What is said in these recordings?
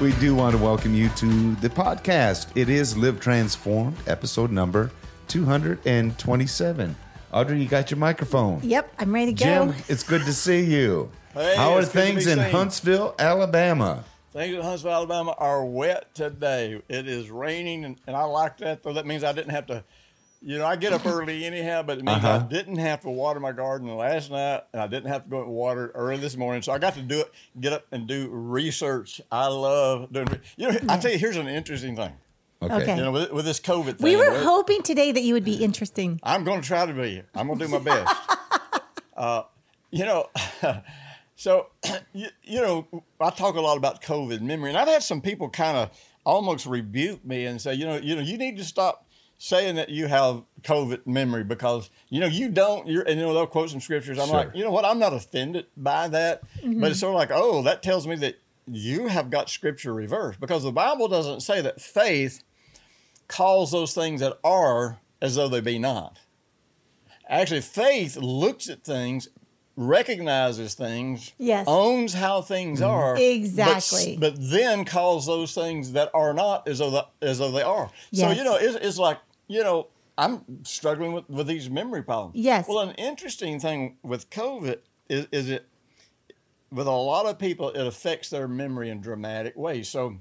We do want to welcome you to the podcast. It is Live Transformed, episode number 227. Audrey, you got your microphone. Yep, I'm ready to go. Jim, it's good to see you. Hey, How are it's good to things in seen. Huntsville, Alabama? Things in Huntsville, Alabama are wet today. It is raining, and, and I like that, though. That means I didn't have to, you know, I get up early anyhow, but it means Uh-huh. I didn't have to water my garden last night, and I didn't have to go and water early this morning. So I got to do it, get up and do research. I love doing, re- you know, I tell you, here's an interesting thing. Okay. You know, with, with this COVID thing. We were with- hoping today that you would be interesting. I'm going to try to be. I'm going to do my best. uh, you know, so you, you know, I talk a lot about COVID memory, and I've had some people kind of almost rebuke me and say, you know, you know, you need to stop saying that you have COVID memory because you know you don't. You're, and you know they'll quote some scriptures. I'm Sure. like, you know what? I'm not offended by that, but mm-hmm. it's sort of like, oh, that tells me that you have got scripture reversed because the Bible doesn't say that faith calls those things that are as though they be not. Actually, faith looks at things, recognizes things, Yes. owns how things mm-hmm. are, but- Exactly. But, then calls those things that are not as though the, as though they are. So you know, it's, it's like you know, I'm struggling with, with these memory problems. Yes. Well, an interesting thing with COVID is is it with a lot of people it affects their memory in dramatic ways. So.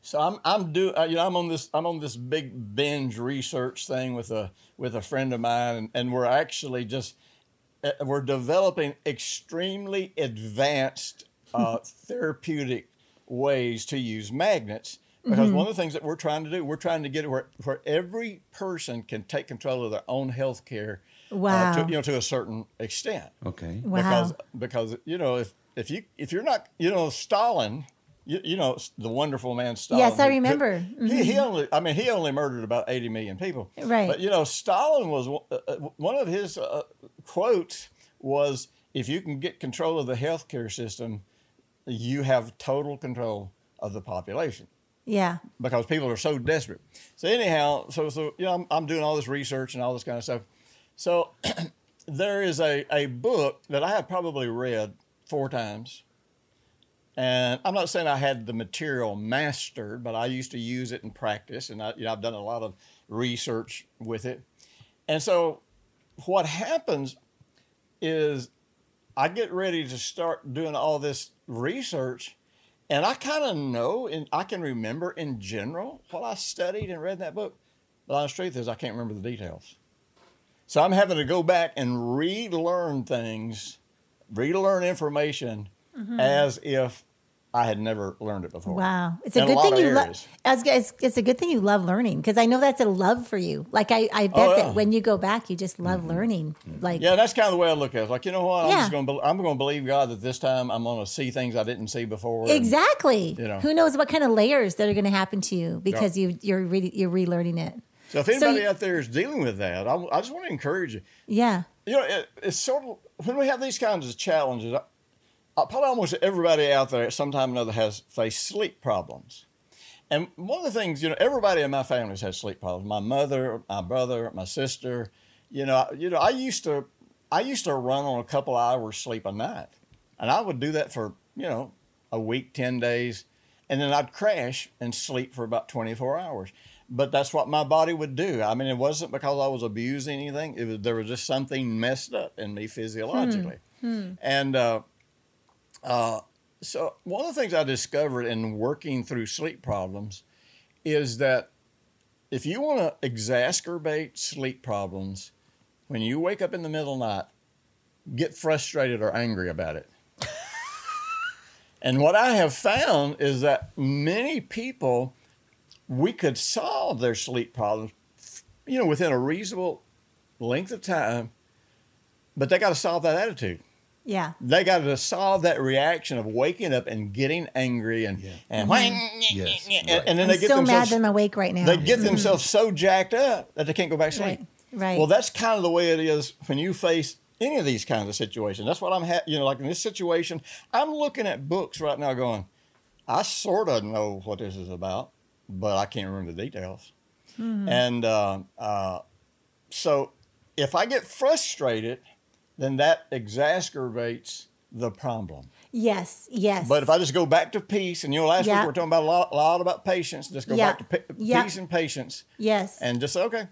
So I'm I'm do uh, you know I'm on this I'm on this big binge research thing with a with a friend of mine and, and we're actually just uh, we're developing extremely advanced uh, therapeutic ways to use magnets because one of the things that we're trying to do we're trying to get it where, where every person can take control of their own health care Wow. to, you know to a certain extent Okay. Wow. because because you know if if you if you're not you know Stalin you, you know the wonderful man Stalin Yes, I who- who- remember. he, he only I mean he only murdered about 80 million people Right. but you know Stalin was one- uh, uh, one of his uh, quotes was if you can get control of the healthcare system you have total control of the population Yeah. because people are so desperate. So anyhow, so so you know, I'm, I'm doing all this research and all this kind of stuff. So there is a, a book that I have probably read four times. And I'm not saying I had the material mastered, but I used to use it in practice, and I, you know, I've done a lot of research with it. And so, what happens is I get ready to start doing all this research, and I kind of know and I can remember in general what I studied and read in that book. But the honest truth is, I can't remember the details. So I'm having to go back and relearn things, relearn information mm-hmm. as if I had never learned it before. Wow. It's a In a good lot thing you love. It's, it's a good thing you love learning because I know that's a love for you. Like I, I bet Oh, yeah. that when you go back, you just love mm-hmm. learning. Mm-hmm. Like Yeah, that's kind of the way I look at it. Like, you know what? I'm Yeah. just going to I'm going to believe God that this time I'm going to see things I didn't see before. and- exactly. you know. Who knows what kind of layers that are going to happen to you because you you're re- you're relearning it. So if anybody you- out there is dealing with that, I, I just want to encourage you. Yeah. you know, it, it's sort of when we have these kinds of challenges. I, probably almost everybody out there at some time or another has faced sleep problems. And one of the things, you know, everybody in my family has had sleep problems. My mother, my brother, my sister. You know, I- you know, I used to, I used to run on a couple hours sleep a night, and I would do that for you know a week, ten days, and then I'd crash and sleep for about twenty four hours. But that's what my body would do. I mean, it wasn't because I was abusing anything. It was there was just something messed up in me physiologically, hmm. Hmm. and uh, uh, so one of the things I discovered in working through sleep problems is that if you want to exacerbate sleep problems, when you wake up in the middle of the night, get frustrated or angry about it. and what I have found is that many people, we could solve their sleep problems, you know, within a reasonable length of time, but they got to solve that attitude Yeah. they got to solve that reaction of waking up and getting angry and Yeah. and, Yes, and, right. and then I'm they get so mad themselves that I'm awake right now. they get themselves so jacked up that they can't go back to sleep. Right. Right. Well, that's kind of the way it is when you face any of these kinds of situations. That's what I'm, ha- you know, like in this situation, I'm looking at books right now, going, I sort of know what this is about, but I can't remember the details. And uh, uh, so, if I get frustrated, then that exacerbates the problem. Yes, yes. But if I just go back to peace, and you know, last Yeah. week we were talking about a lot, lot about patience. Just go Yeah. back to pe- Yeah. peace and patience, yes. and just say, okay.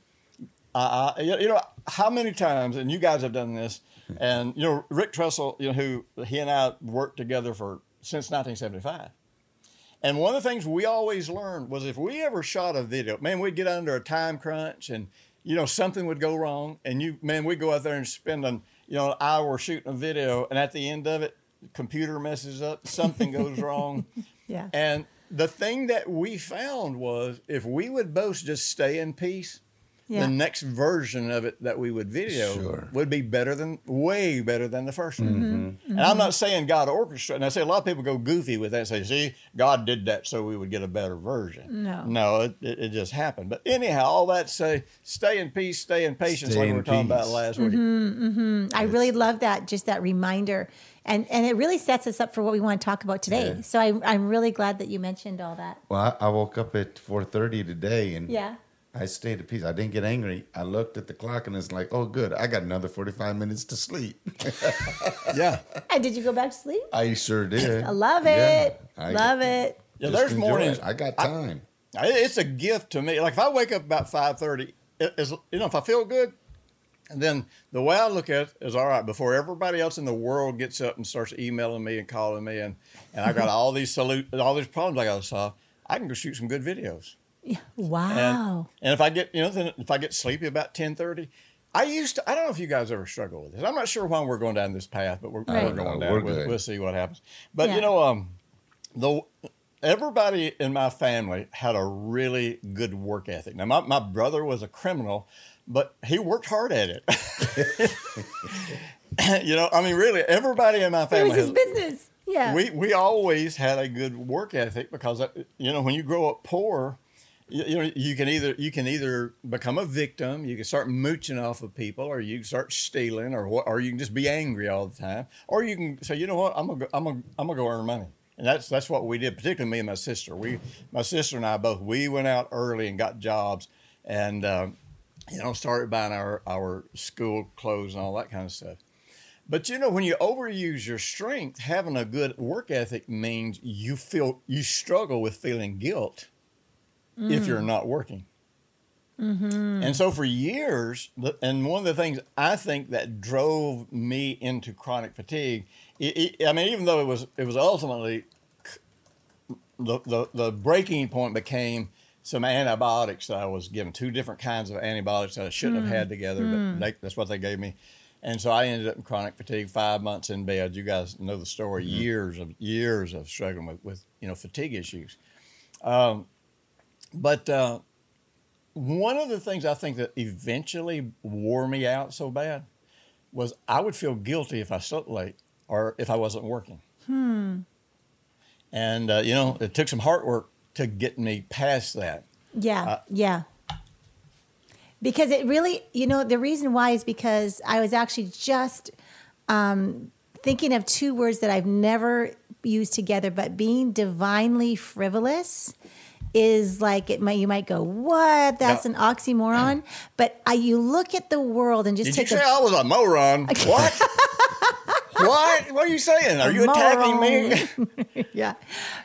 Uh, you you know, how many times, and you guys have done this, and you know, Rick Trussell, you know, who he and I worked together for since 1975. And one of the things we always learned was if we ever shot a video, man, we'd get under a time crunch and, you know, something would go wrong. And you, man, we'd go out there and spend an, you know, I were shooting a video. And at the end of it, computer messes up, something goes wrong. yeah. And the thing that we found was if we would both just stay in peace, Yeah. the next version of it that we would video Sure. would be better than way better than the first one. Mm-hmm. And I'm not saying God orchestrated. And I say a lot of people go goofy with that and say, see, God did that so we would get a better version. No. No, it, it, it just happened. But anyhow, all that say, stay in peace, stay in patience, Stay like we in were talking about peace. last week. I really love that, just that reminder. And, and it really sets us up for what we want to talk about today. Yeah. So I, I'm really glad that you mentioned all that. Well, I, I woke up at four thirty today, and Yeah. I stayed at peace. I didn't get angry. I looked at the clock, and it's like, oh, good. I got another forty five minutes to sleep. Yeah. And did you go back to sleep? I sure did. I love Yeah, it. I- love it. Yeah, there's mornings. it. I got time. I- It's a gift to me. Like if I wake up about five thirty, is you know if I feel good, and then the way I look at it is all right. Before everybody else in the world gets up and starts emailing me and calling me, and and I got all these salute, all these problems I got to solve, I can go shoot some good videos. Yeah. And, Wow. and if I get you know then if I get sleepy about ten thirty. I used to. I don't know if you guys ever struggle with this. I'm not sure why we're going down this path, but we're, Right. we're going No, down. we're we'll, we'll see what happens. But Yeah. you know, um, the everybody in my family had a really good work ethic. Now, my, my brother was a criminal, but he worked hard at it. you know, I mean, really, everybody in my it family was his has, business. Yeah. we we always had a good work ethic because uh, you know when you grow up poor, you, know you can either you can either become a victim, you can start mooching off of people, or you can start stealing, or what, or you can just be angry all the time, or you can say, you know what, I'm gonna go, I'm gonna I'm gonna go earn money. And that's that's what we did, particularly me and my sister. We, my sister and I both, we went out early and got jobs, and um, you know started buying our our school clothes and all that kind of stuff. But you know, when you overuse your strength, having a good work ethic means you feel you struggle with feeling guilt if you're mm. not working. Mm-hmm. And so for years, and one of the things I think that drove me into chronic fatigue, it, it, I mean, even though it was it was ultimately the, the the breaking point became some antibiotics that I was given, two different kinds of antibiotics that I shouldn't have had mm. together, but mm. they, that's what they gave me. And so I ended up in chronic fatigue, five months in bed. You guys know the story. Mm-hmm. Years of years of struggling with, with you know fatigue issues. Um, but uh, one of the things I think that eventually wore me out so bad was I would feel guilty if I slept late or if I wasn't working. Hmm. And uh, you know, it took some hard work to get me past that. Yeah, Uh, yeah. Because it really, you know, the reason why is because I was actually just um, thinking of two words that I've never used together, but being divinely frivolous is like it might you might go what that's Yeah. an oxymoron but I, you look at the world and just Did you say a I was a moron? What? what? What are you saying? Are you attacking me? yeah.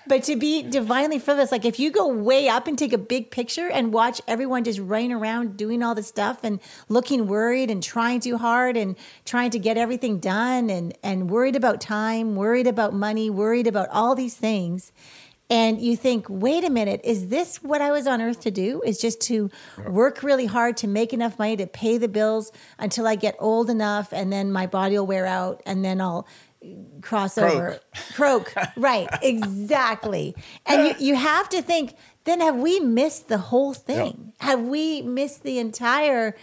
But to be divinely frivolous, like if you go way up and take a big picture and watch everyone just running around doing all this stuff and looking worried and trying too hard and trying to get everything done and, and worried about time, worried about money, worried about all these things. And you think, wait a minute, is this what I was on earth to do? Is just to work really hard to make enough money to pay the bills until I get old enough and then my body will wear out and then I'll cross Croak. over. Croak. right. Exactly. And you, you have to think, then have we missed the whole thing? Have we missed the entire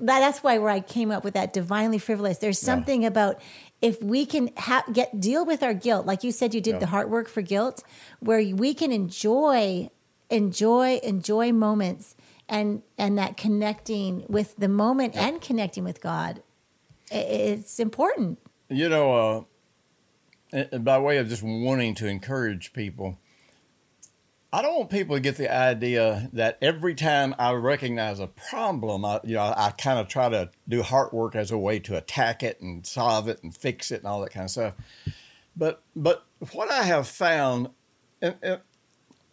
that, that's why where I came up with that divinely frivolous. There's something about if we can ha- get deal with our guilt, like you said, you did Yeah. the heart work for guilt, where we can enjoy, enjoy, enjoy moments, and and that connecting with the moment and connecting with God, it's important. You know, uh, by way of just wanting to encourage people, I don't want people to get the idea that every time I recognize a problem, I, you know, I, kind of try to do heart work as a way to attack it and solve it and fix it and all that kind of stuff. But but what I have found, and, and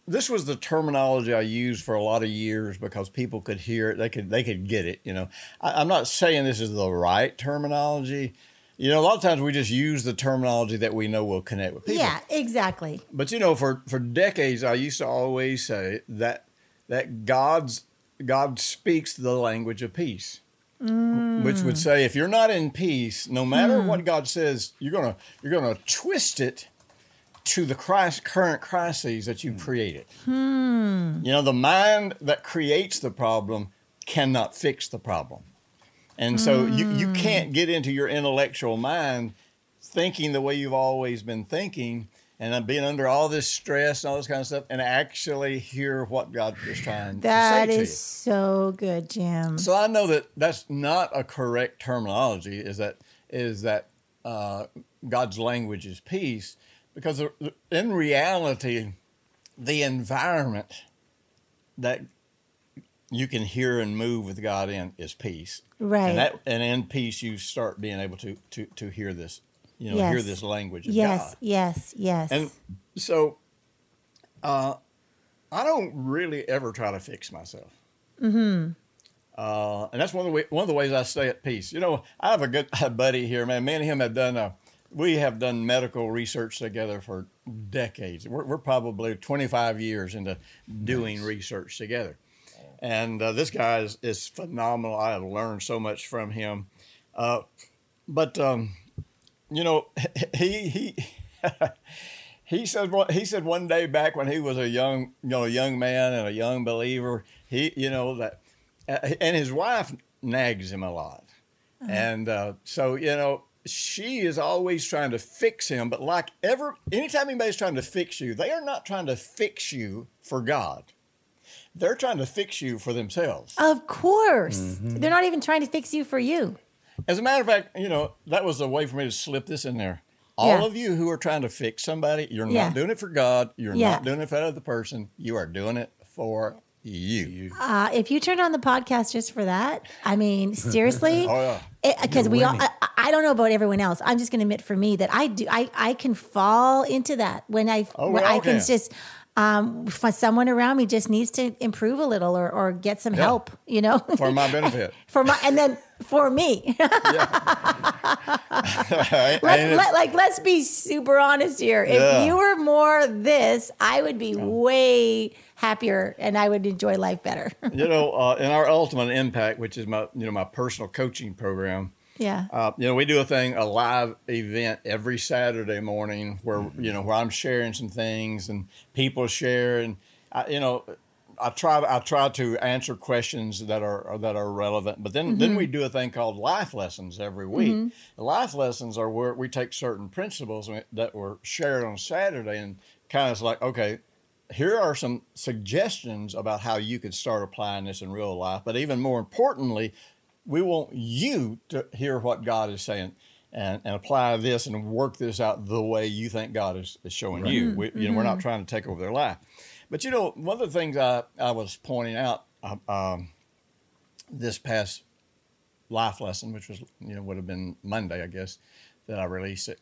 this was the terminology I used for a lot of years because people could hear it, they could they could get it. You know, I, I'm not saying this is the right terminology. You know, a lot of times we just use the terminology that we know will connect with people. Yeah, exactly. But you know, for for decades, I used to always say that that God's God speaks the language of peace, mm. which would say if you're not in peace, no matter hmm. what God says, you're gonna you're gonna twist it to the Christ, current crises that you created. Hmm. You know, the mind that creates the problem cannot fix the problem. And so you, you can't get into your intellectual mind thinking the way you've always been thinking and being under all this stress and all this kind of stuff and actually hear what God is trying That to say That is so good, Jim. So I know that that's not a correct terminology. Is that is that uh, God's language is peace? Because in reality, the environment that you can hear and move with God in is peace. Right. And that and in peace you start being able to to to hear this, you know, hear this language of yes, God. yes, yes. And so uh I don't really ever try to fix myself. Mm-hmm. Uh, and that's one of the way, one of the ways I stay at peace. You know, I have a good a buddy here, man. Me and him have done uh we have done medical research together for decades. We're, we're probably 25 years into doing research together. And uh, this guy is, is phenomenal. I have learned so much from him. Uh, but um, you know, he he he said one- he said one day back when he was a young you know a young man and a young believer, he you know that, uh, and his wife nags him a lot, and uh, so you know she is always trying to fix him. But like ever, anytime anybody's trying to fix you, they are not trying to fix you for God. They're trying to fix you for themselves. of course. Mm-hmm. They're not even trying to fix you for you. As a matter of fact, you know, that was a way for me to slip this in there. All Yeah. of you who are trying to fix somebody, you're Yeah. not doing it for God. You're Yeah. not doing it for the other person. You are doing it for you. Uh, if you turned on the podcast just for that, I mean, seriously, Oh, yeah. because we all, I, I don't know about everyone else. I'm just going to admit for me that I do, I, I can fall into that when I, Oh, we when I all can can. just, um, for someone around me just needs to improve a little or, or get some Yeah. help, you know, For my benefit. for my, and then for me, let's, let, like, let's be super honest here. If Yeah. you were more this, I would be way happier and I would enjoy life better. you know, uh, in our ultimate impact, which is my, you know, my personal coaching program, yeah. Uh, you know, we do a thing, a live event every Saturday morning where mm-hmm. you know where I'm sharing some things and people share, and I, you know, I try I try to answer questions that are that are relevant. But then then we mm-hmm. do a thing called life lessons every week. Mm-hmm. The life lessons are where we take certain principles that were shared on Saturday and kind of like okay. Here are some suggestions about how you could start applying this in real life. But even more importantly, we want you to hear what God is saying and, and apply this and work this out the way you think God is, is showing you. We, you know, we're not trying to take over their life. But you know, one of the things I, I was pointing out um, um, this past life lesson, which was you know would have been Monday, I guess, that I released it.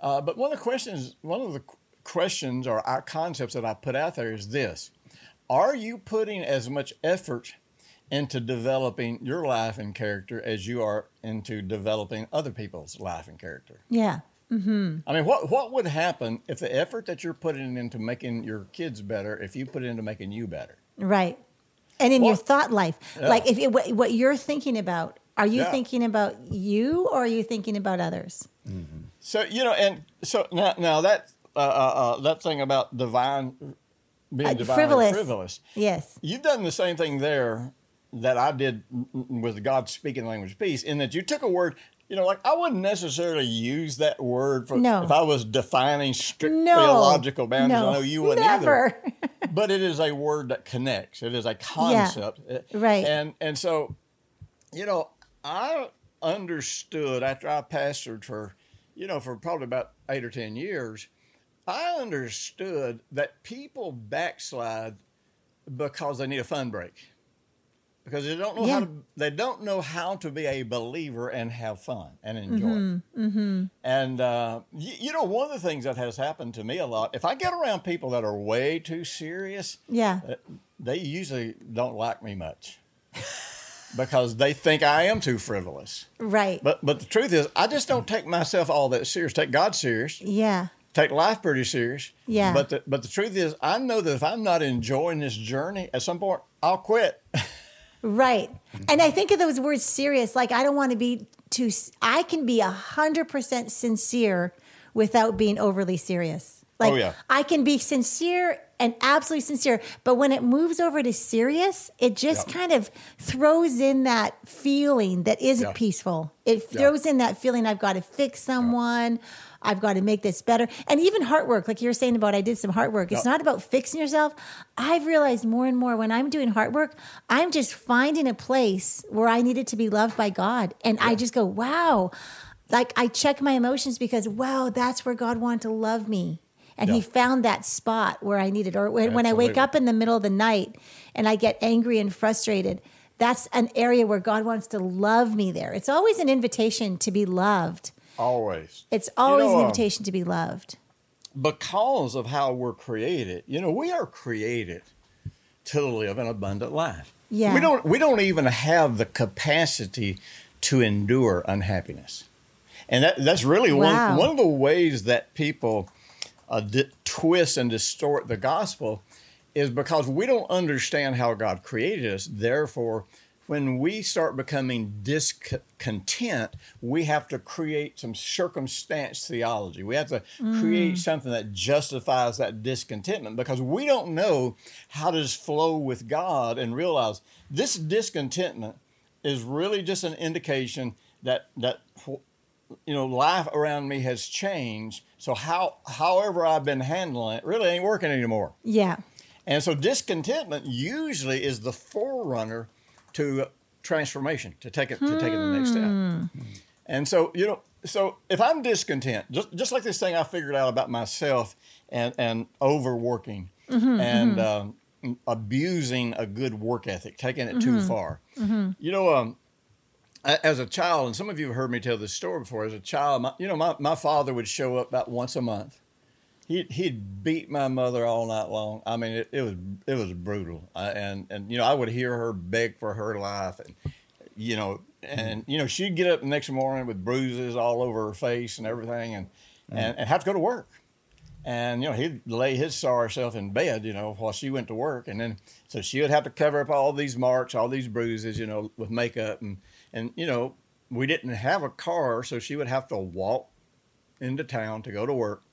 Uh, but one of the questions, one of the questions or our concepts that I put out there is this: Are you putting as much effort into developing your life and character as you are into developing other people's life and character? Yeah. I mean, what what would happen if the effort that you're putting into making your kids better, if you put it into making you better? Right. And in your thought life, Yeah. like if it, what, what you're thinking about, are you Yeah. thinking about you or are you thinking about others? So you know, and so now, now that uh, uh, uh, that thing about divine being Uh, divinely frivolous. frivolous. Yes. You've done the same thing there that I did with God speaking language peace, in that you took a word. You know, like I wouldn't necessarily use that word for No. if I was defining strict No. theological boundaries. No. I know you wouldn't Never. either. but it is a word that connects. It is a concept. Eh, right. And and so, you know, I understood after I pastored for, you know, for probably about eight or ten years, I understood that people backslide because they need a fun break. Because they don't know Yeah. how to they don't know how to be a believer and have fun and enjoy. Mm-hmm, And uh, you, you know, one of the things that has happened to me a lot, if I get around people that are way too serious, Yeah. uh, they usually don't like me much because they think I am too frivolous. Right. But but the truth is, I just don't take myself all that serious. Take God serious. yeah. Take life pretty serious. Yeah. But the, but the truth is, I know that if I'm not enjoying this journey, at some point I'll quit. Right. And I think of those words serious. Like, I don't want to be too, I can be 100% sincere without being overly serious. Oh, like, Oh, yeah. I can be sincere and absolutely sincere. But when it moves over to serious, it just Yeah. kind of throws in that feeling that isn't Yeah. peaceful. It throws in that feeling I've got to fix someone. I've got to make this better. And even heart work, like you were saying about I did some heart work. It's not about fixing yourself. I've realized more and more when I'm doing heart work, I'm just finding a place where I needed to be loved by God. And I just go, wow. Like I check my emotions because, wow, that's where God wanted to love me. And he found that spot where I needed, or when, when I wake up in the middle of the night and I get angry and frustrated, that's an area where God wants to love me there. It's always an invitation to be loved. Always. It's always know, an um, invitation to be loved. because of how we're created. You know, we are created to live an abundant life. Yeah. We don't we don't even have the capacity to endure unhappiness. And that, that's really Wow. one one of the ways that people uh, di- twist and distort the gospel is because we don't understand how God created us. Therefore, when we start becoming discontent, we have to create some circumstance theology. We have to create mm. something that justifies that discontentment because we don't know how to just flow with God and realize this discontentment is really just an indication that that you know life around me has changed. So how however I've been handling it really ain't working anymore. Yeah. And so discontentment usually is the forerunner to transformation, to take it to take it the next step. Hmm. And so, you know, so if I'm discontent, just just like this thing I figured out about myself and and overworking mm-hmm, and mm-hmm. um, abusing a good work ethic, taking it too mm-hmm, far. You know, um, as a child, and some of you have heard me tell this story before. As a child, my, you know, my, my father would show up about once a month. He'd, he'd beat my mother all night long. I mean, it, it was it was brutal, uh, and and you know, I would hear her beg for her life, and you know, and you know, she'd get up the next morning with bruises all over her face and everything, and and, and have to go to work. And you know, he'd lay his sorry self in bed, you know, while she went to work, and then so she would have to cover up all these marks, all these bruises, you know, with makeup, and and you know, we didn't have a car, so she would have to walk into town to go to work,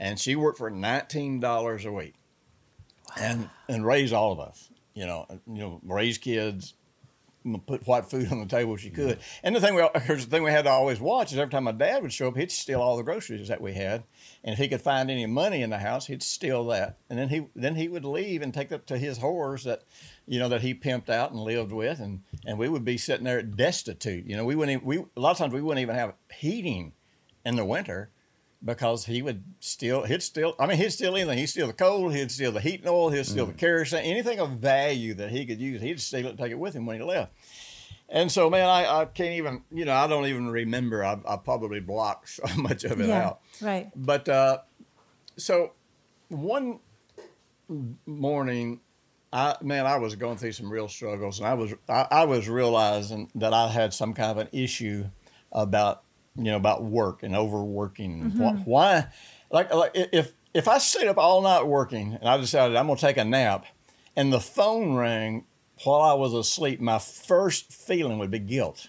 and she worked for nineteen dollars a week, and and raise all of us, you know, you know, raise kids, put white food on the table if she could. And the thing we, of course, the thing we had to always watch is every time my dad would show up, he'd steal all the groceries that we had, and if he could find any money in the house, he'd steal that, and then he then he would leave and take that to his whores that, you know, that he pimped out and lived with, and and we would be sitting there destitute. You know, we wouldn't even, we a lot of times we wouldn't even have heating in the winter because he would steal he'd steal I mean he'd steal anything. He'd steal the coal, he'd steal the heating oil, he'd steal the kerosene, anything of value that he could use, he'd steal it and take it with him when he left. And so man, I, I can't even you know, I don't even remember. I, I probably blocked so much of it Yeah. out. Right. But uh, so one morning, I man, I was going through some real struggles, and I was I, I was realizing that I had some kind of an issue about you know about work and overworking. and mm-hmm. Why, like like if if I stayed up all night working and I decided I'm going to take a nap, and the phone rang while I was asleep, my first feeling would be guilt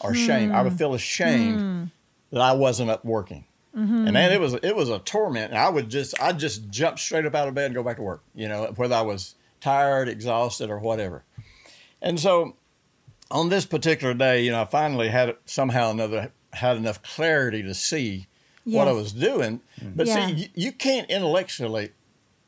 or shame. I would hmm. feel ashamed hmm. that I wasn't up working. Mm-hmm. And man, it was it was a torment. And I would just I just jump straight up out of bed and go back to work. You know, whether I was tired, exhausted, or whatever. And so, on this particular day, you know, I finally had somehow or another had enough clarity to see what I was doing. Mm. But Yeah. see, you, you can't intellectually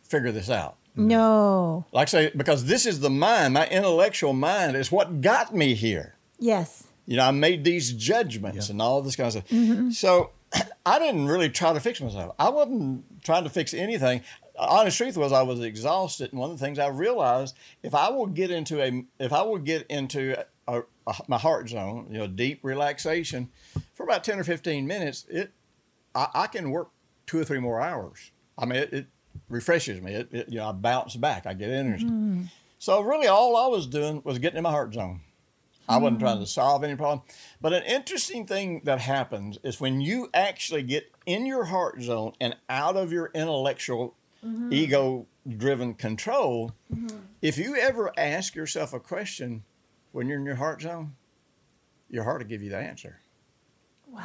figure this out. No. Like I say, because this is the mind, my intellectual mind is what got me here. Yes. You know, I made these judgments and all this kind of stuff. Mm-hmm. So I didn't really try to fix myself. I wasn't trying to fix anything. honest truth was I was exhausted, and one of the things I realized if I will get into a if I will get into a, a, my heart zone, you know, deep relaxation for about ten or fifteen minutes, it I, I can work two or three more hours. I mean, it, it refreshes me. It, it, you know, I bounce back. I get energy. Mm. So really, all I was doing was getting in my heart zone. I wasn't mm-hmm. trying to solve any problem. But an interesting thing that happens is when you actually get in your heart zone and out of your intellectual, mm-hmm. ego driven control, if you ever ask yourself a question when you're in your heart zone, your heart will give you the answer.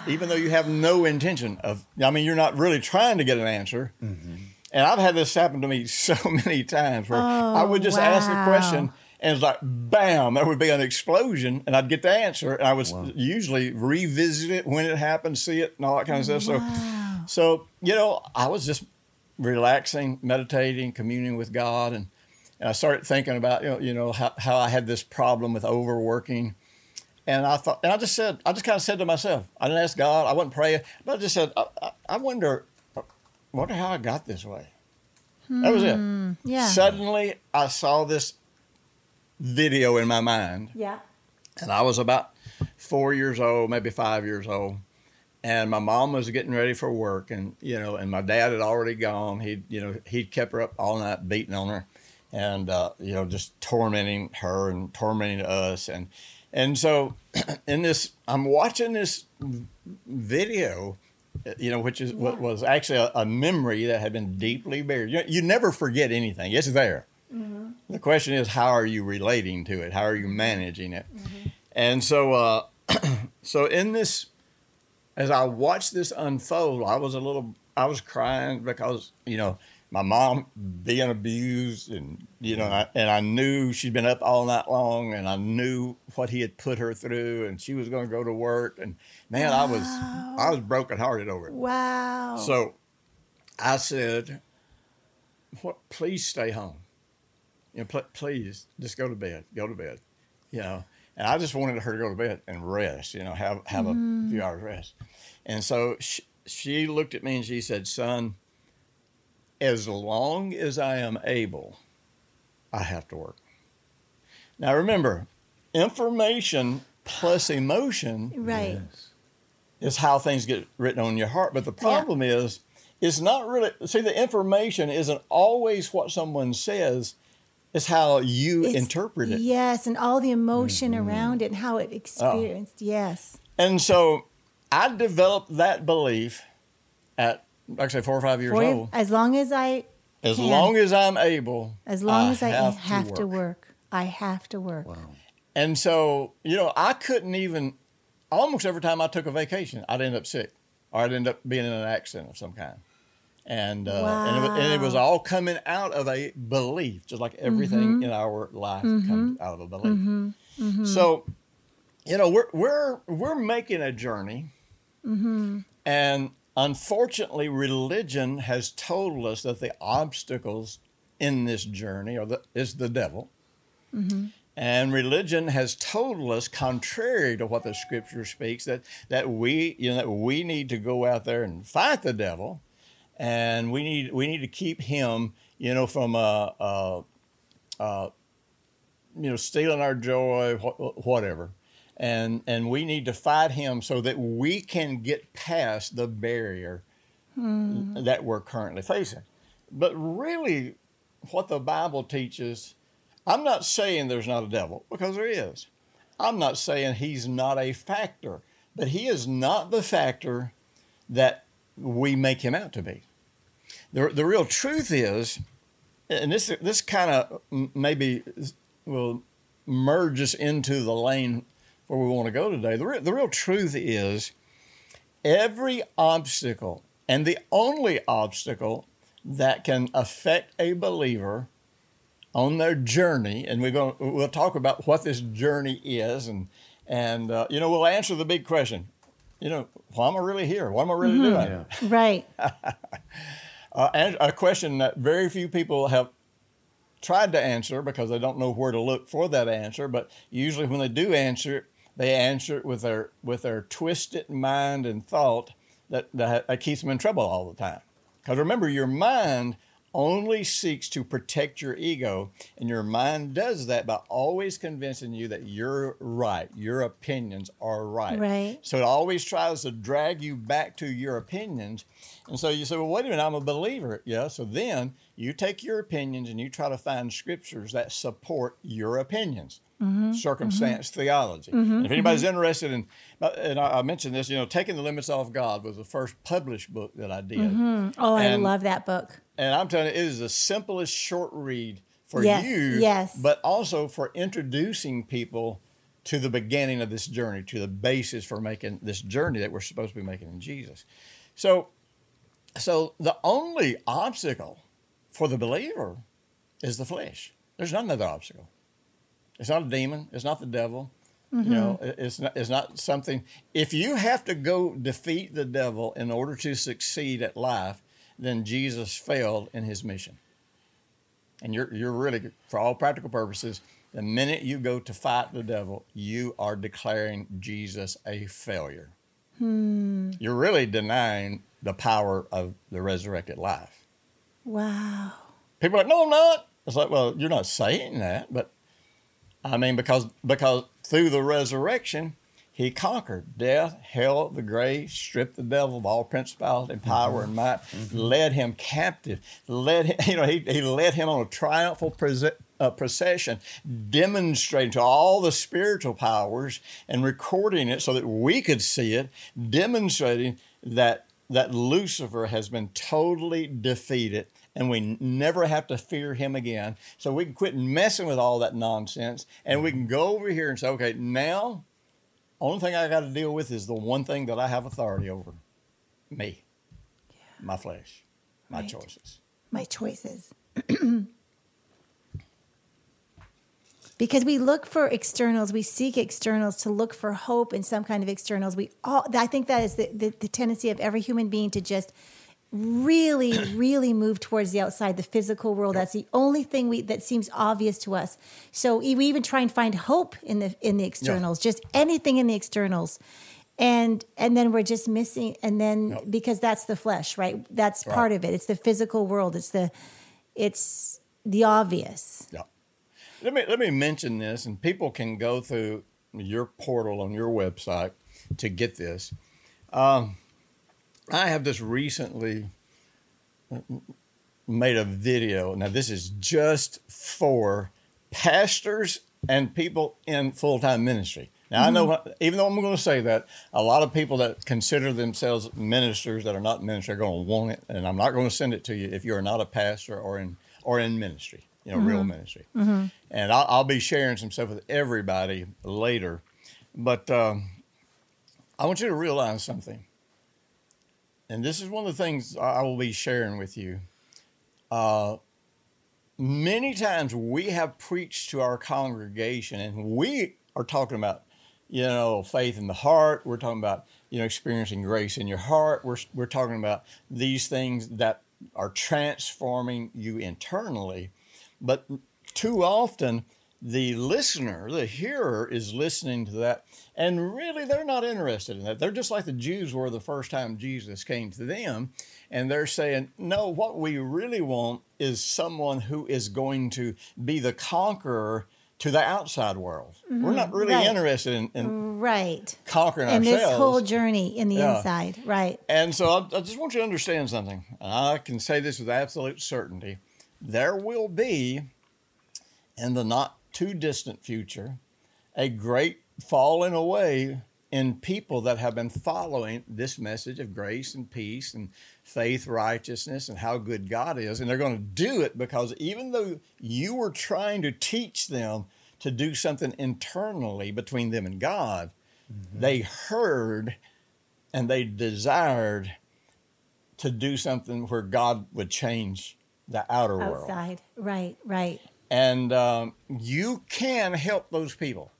Even though you have no intention of, I mean, you're not really trying to get an answer. Mm-hmm. And I've had this happen to me so many times where I would just oh, ask a question and it's like, bam, there would be an explosion, and I'd get the answer. And I would usually revisit it when it happened, see it, and all that kind of stuff. So, so you know, I was just relaxing, meditating, communing with God, and, and I started thinking about you know, you know how, how I had this problem with overworking. And I thought, and I just said, I just kind of said to myself, I didn't ask God, I wasn't praying, but I just said, I, I, I wonder, wonder how I got this way. That was it. Hmm, yeah. Suddenly, I saw this video in my mind, yeah. and I was about four years old, maybe five years old, and my mom was getting ready for work, and you know, and my dad had already gone. He, you know, he'd kept her up all night, beating on her, and uh, you know, just tormenting her and tormenting us, and and so in this, I'm watching this video. You know, which is what was actually a, a memory that had been deeply buried. You, you never forget anything; it's there. The question is, how are you relating to it? How are you managing it? And so, uh, so in this, as I watched this unfold, I was a little, I was crying because you know my mom being abused, and you know, mm-hmm. I, and I knew she'd been up all night long, and I knew what he had put her through, and she was going to go to work, and man, I was, I was brokenhearted over it. Wow. So I said, what, please stay home. You know, pl- please just go to bed, go to bed, you know. And I just wanted her to go to bed and rest, you know, have, have a few mm-hmm. hours rest. And so she, she looked at me and she said, son, as long as I am able, I have to work. Now remember, information plus emotion right. is how things get written on your heart. But the problem is, it's not really. See, the information isn't always what someone says. It's how you It's- interpret it. Yes, and all the emotion Mm-hmm. around it and how Oh. it experienced. Yes. And so, I developed that belief at, like I say, four or five years For- old. as long as I As can. long as I'm able, as long I as I have, have, to, to, work. work. I have to work. Wow. And so, you know, I couldn't even. Almost every time I took a vacation, I'd end up sick, or I'd end up being in an accident of some kind. And uh, and, it was, and it was all coming out of a belief, just like everything mm-hmm. in our life mm-hmm. comes out of a belief. Mm-hmm. So, you know, we're we're we're making a journey, and unfortunately, religion has told us that the obstacles in this journey are the, is the devil. And religion has told us, contrary to what the scripture speaks, that, that we you know that we need to go out there and fight the devil, and we need we need to keep him you know from uh, uh, uh, you know stealing our joy, wh- whatever, and and we need to fight him so that we can get past the barrier hmm. that we're currently facing. But really, what the Bible teaches, I'm not saying there's not a devil, because there is. I'm not saying he's not a factor, but he is not the factor that we make him out to be. The, the real truth is, and this, this kind of maybe will merge us into the lane where we want to go today. The, re- the real truth is, every obstacle, and the only obstacle that can affect a believer on their journey, and we're going to, we'll talk about what this journey is, and and uh, you know we'll answer the big question. You know, why am I really here? What am I really doing? Yeah. Right. Uh, and a question that very few people have tried to answer because they don't know where to look for that answer. But usually, when they do answer it, they answer it with their with their twisted mind and thought that that, that keeps them in trouble all the time. Because remember, your mind only seeks to protect your ego. And your mind does that by always convincing you that you're right, your opinions are right. Right. So it always tries to drag you back to your opinions. And so you say, well, wait a minute, I'm a believer. Yeah. So then you take your opinions and you try to find scriptures that support your opinions. Mm-hmm. Circumstance mm-hmm. theology. And if anybody's interested in, and I I mentioned this, you know, Taking the Limits Off God was the first published book that I did. Oh, I love that book. And I'm telling you, it is the simplest short read for Yes, you, yes. but also for introducing people to the beginning of this journey, to the basis for making this journey that we're supposed to be making in Jesus. So, so the only obstacle for the believer is the flesh. There's not another obstacle. It's not a demon. It's not the devil. You mm-hmm. know, it's not, it's not something. If you have to go defeat the devil in order to succeed at life, then Jesus failed in his mission. And you're, you're really, for all practical purposes, the minute you go to fight the devil, you are declaring Jesus a failure. Hmm. You're really denying the power of the resurrected life. Wow. People are like, no, I'm not. It's like, well, you're not saying that, but I mean, because because through the resurrection, he conquered death, hell, the grave, stripped the devil of all principality and power and might, led him captive, led him, you know, he, he led him on a triumphal prese- uh, procession, demonstrating to all the spiritual powers and recording it so that we could see it, demonstrating that that Lucifer has been totally defeated and we never have to fear him again. So we can quit messing with all that nonsense and we can go over here and say, okay, now, only thing I got to deal with is the one thing that I have authority over me, my flesh, my Right. choices. my choices. because we look for externals, we seek externals to look for hope in some kind of externals. We all, I think that is the, the, the tendency of every human being to just really, really move towards the outside, the physical world. That's the only thing we that seems obvious to us. So we even try and find hope in the in the externals, just anything in the externals. And and then we're just missing and then because that's the flesh, right? That's Right. part of it. It's the physical world. It's the it's the obvious. Yeah. Let me let me mention this, and people can go through your portal on your website to get this. Um, I have just recently uh, made a video. Now, this is just for pastors and people in full time ministry. Now, I know, mm-hmm. even though I'm going to say that, a lot of people that consider themselves ministers that are not ministers are going to want it, and I'm not going to send it to you if you are not a pastor or in or in ministry, you know, real mm-hmm. ministry. Mm-hmm. And I'll, I'll be sharing some stuff with everybody later, but um, I want you to realize something. And this is one of the things I will be sharing with you. Uh, many times we have preached to our congregation, and we are talking about, you know, faith in the heart. We're talking about, you know, experiencing grace in your heart. We're, we're talking about these things that are transforming you internally. But too often, the listener, the hearer, is listening to that, and really they're not interested in that. They're just like the Jews were the first time Jesus came to them, and they're saying, No, what we really want is someone who is going to be the conqueror to the outside world. We're not mm-hmm. really Right. interested in, in Right. conquering And ourselves. this whole journey in the Yeah. inside. Right. And so I, I just want you to understand something. I can say this with absolute certainty. There will be, in the not too distant future, a great falling away in people that have been following this message of grace and peace and faith, righteousness, and how good God is. And they're going to do it because even though you were trying to teach them to do something internally between them and God, mm-hmm. they heard and they desired to do something where God would change the outer world. Outside. Right. Right. And um, you can help those people.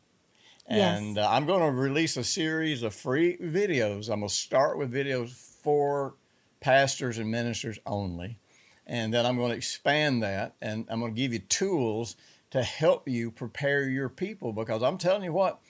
Yes. And uh, I'm going to release a series of free videos. I'm going to start with videos for pastors and ministers only. And then I'm going to expand that and I'm going to give you tools to help you prepare your people because I'm telling you what,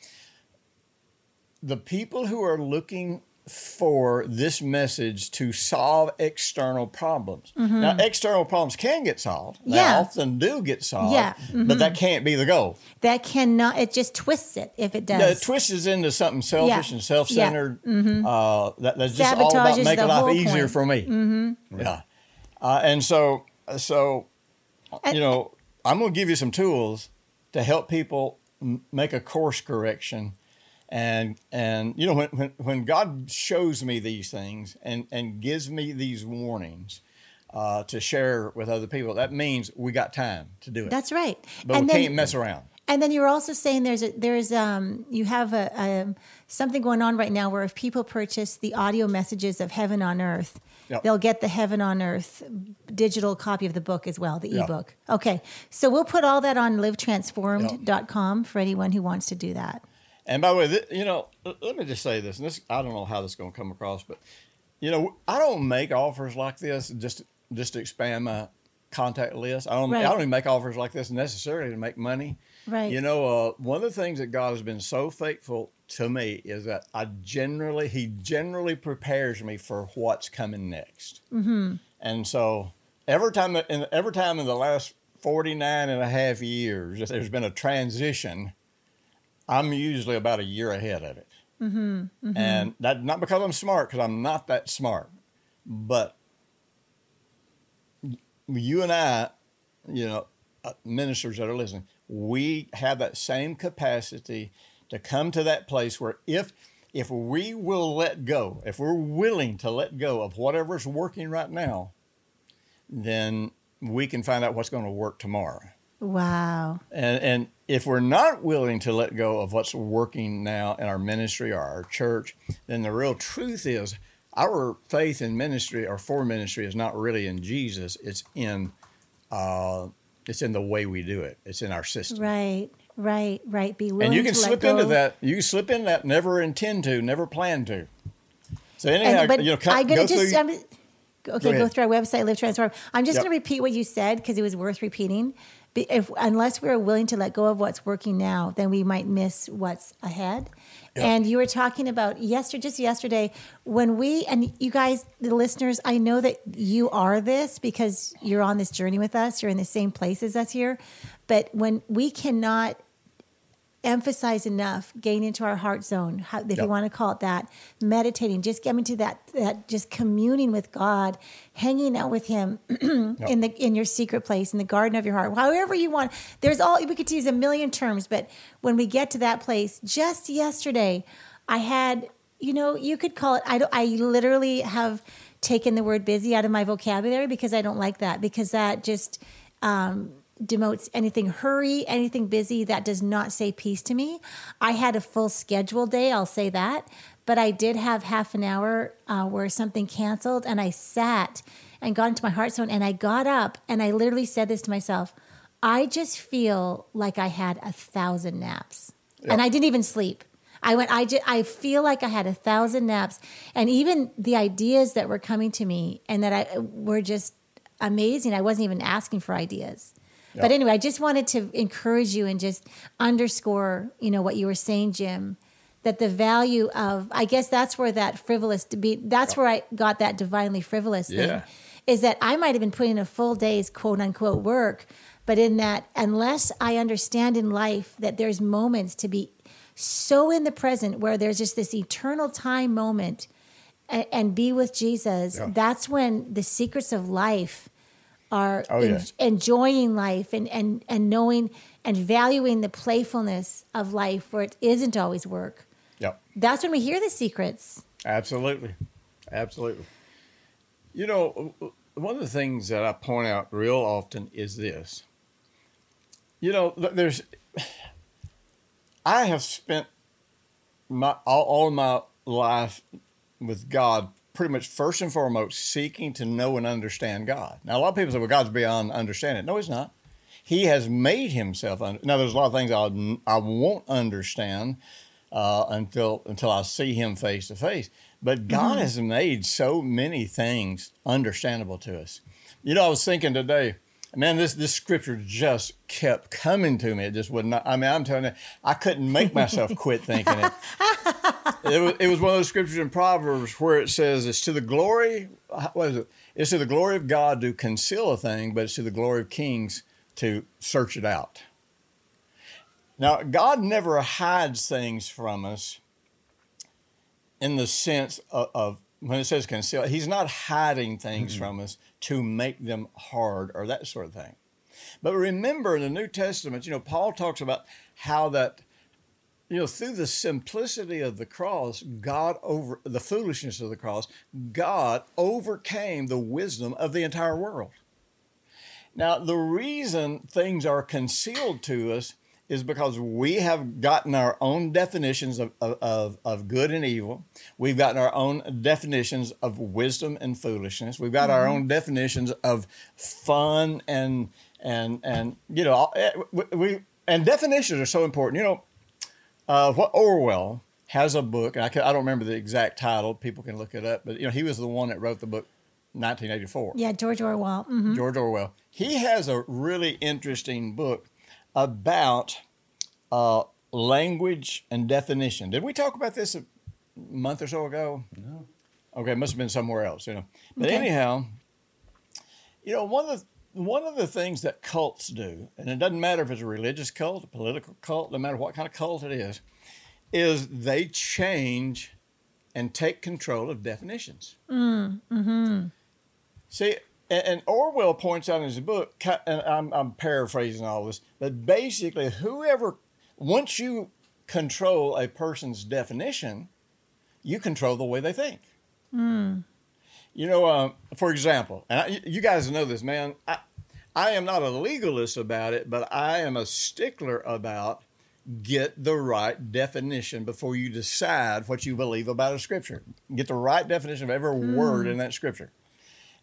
the people who are looking for this message to solve external problems. Mm-hmm. Now, external problems can get solved. They Yeah. often do get solved. Yeah. Mm-hmm. But that can't be the goal. That cannot. It just twists it if it does. Yeah, it twists into something selfish Yeah. Mm-hmm. and self-centered. Uh, that, that's just all about making life easier point. for me. Mm-hmm. Yeah, uh, and so so And- you know I'm going to give you some tools to help people m- make a course correction. And and you know when, when when God shows me these things and and gives me these warnings uh, to share with other people, that means we got time to do it. That's right. but and we then, can't mess around. And then you're also saying there's a, there's um you have a, a something going on right now where if people purchase the audio messages of Heaven on Earth, Yep. they'll get the Heaven on Earth digital copy of the book as well, the Yeah. ebook. Okay, so we'll put all that on livetransformed.com for anyone who wants to do that. And by the way, th- you know, let me just say this, and this I don't know how this is going to come across, but you know, I don't make offers like this just just to expand my contact list. I don't Right. I don't even make offers like this necessarily to make money. Right. You know, uh, one of the things that God has been so faithful to me is that I generally He generally prepares me for what's coming next. Mm-hmm. And so every time that- in every time in the last 49 and a half years there's been a transition, I'm usually about a year ahead of it. Mm-hmm, And that not because I'm smart, because I'm not that smart, but you and I, you know, uh, ministers that are listening, we have that same capacity to come to that place where if if we will let go, if we're willing to let go of whatever's working right now, then we can find out what's going to work tomorrow. Wow. And, and if we're not willing to let go of what's working now in our ministry or our church, then the real truth is our faith in ministry or for ministry is not really in Jesus. It's in uh, it's in the way we do it. It's in our system. Right. Right. Right. Be willing and you can slip go. into that. You slip into that. Never intend to. Never plan to. So anyhow, And, but you know, come, gonna go just through. I'm, okay. Go, ahead. through our website, Live Transform. I'm just Yep. going to repeat what you said because it was worth repeating. If unless we're willing to let go of what's working now, then we might miss what's ahead. Yep. And you were talking about yesterday, just yesterday, when we and you guys, the listeners, I know that you are this because you're on this journey with us. You're in the same place as us here. But when we cannot emphasize enough getting into our heart zone how, if you want to call it that meditating just getting to that that just communing with god hanging out with him in the in your secret place in the garden of your heart however you want. There's all we could use a million terms but when we get to that place just yesterday i had you know you could call it i don't i literally have taken the word busy out of my vocabulary because i don't like that because that just um, demotes anything hurry, anything busy. That does not say peace to me. I had a full schedule day, I'll say that. But I did have half an hour uh, where something canceled, and I sat and got into my heart zone. And I got up and I literally said this to myself I just feel like I had a thousand naps. And I didn't even sleep. I went, I, just, I feel like I had a thousand naps. And even the ideas that were coming to me and that I were just amazing. I wasn't even asking for ideas. But anyway, I just wanted to encourage you and just underscore, you know, what you were saying, Jim, that the value of, I guess that's where that frivolous to be, that's where I got that divinely frivolous thing. Is that I might have been putting a full day's quote unquote work, but in that, unless I understand in life that there's moments to be so in the present where there's just this eternal time moment and, and be with Jesus, Yeah. that's when the secrets of life are Oh, en- yeah. enjoying life and, and, and knowing and valuing the playfulness of life where it isn't always work. Yep. That's when we hear the secrets. Absolutely. Absolutely. You know, one of the things that I point out real often is this. You know, there's, I have spent my all, all of my life with God pretty much first and foremost seeking to know and understand God. Now, a lot of people say, well, God's beyond understanding. No, he's not. He has made himself. Un- now, there's a lot of things I'll, I won't understand uh, until until I see him face to face. But God has made so many things understandable to us. You know, I was thinking today, man, this this scripture just kept coming to me. It just would not. I mean, I'm telling you, I couldn't make myself quit thinking it. it, was, it was one of those scriptures in Proverbs where it says, "It's to the glory." What is it? It's to the glory of God to conceal a thing, but it's to the glory of kings to search it out. Now, God never hides things from us in the sense of, of when it says conceal, He's not hiding things from us to make them hard or that sort of thing. But remember in the New Testament, you know, Paul talks about how that, you know, through the simplicity of the cross, God over the foolishness of the cross, God overcame the wisdom of the entire world. Now, the reason things are concealed to us is because we have gotten our own definitions of, of, of good and evil. We've gotten our own definitions of wisdom and foolishness. We've got our own definitions of fun and and and you know eh, we, we and definitions are so important. You know, uh, what Orwell has a book, and I, can, I don't remember the exact title. People can look it up, but you know he was the one that wrote the book 1984. Yeah, George Orwell. hmm George Orwell. He has a really interesting book about uh, language and definition. Did we talk about this a month or so ago? No. Okay, it must have been somewhere else, you know. But Okay. anyhow, you know, one of the one of the things that cults do, and it doesn't matter if it's a religious cult, a political cult, no matter what kind of cult it is, is they change and take control of definitions. See, and, Orwell points out in his book, and I'm, I'm paraphrasing all this, but basically, whoever, once you control a person's definition, you control the way they think. You know, um, for example, and I, you guys know this, man. I, I am not a legalist about it, but I am a stickler about get the right definition before you decide what you believe about a scripture. Get the right definition of every word in that scripture.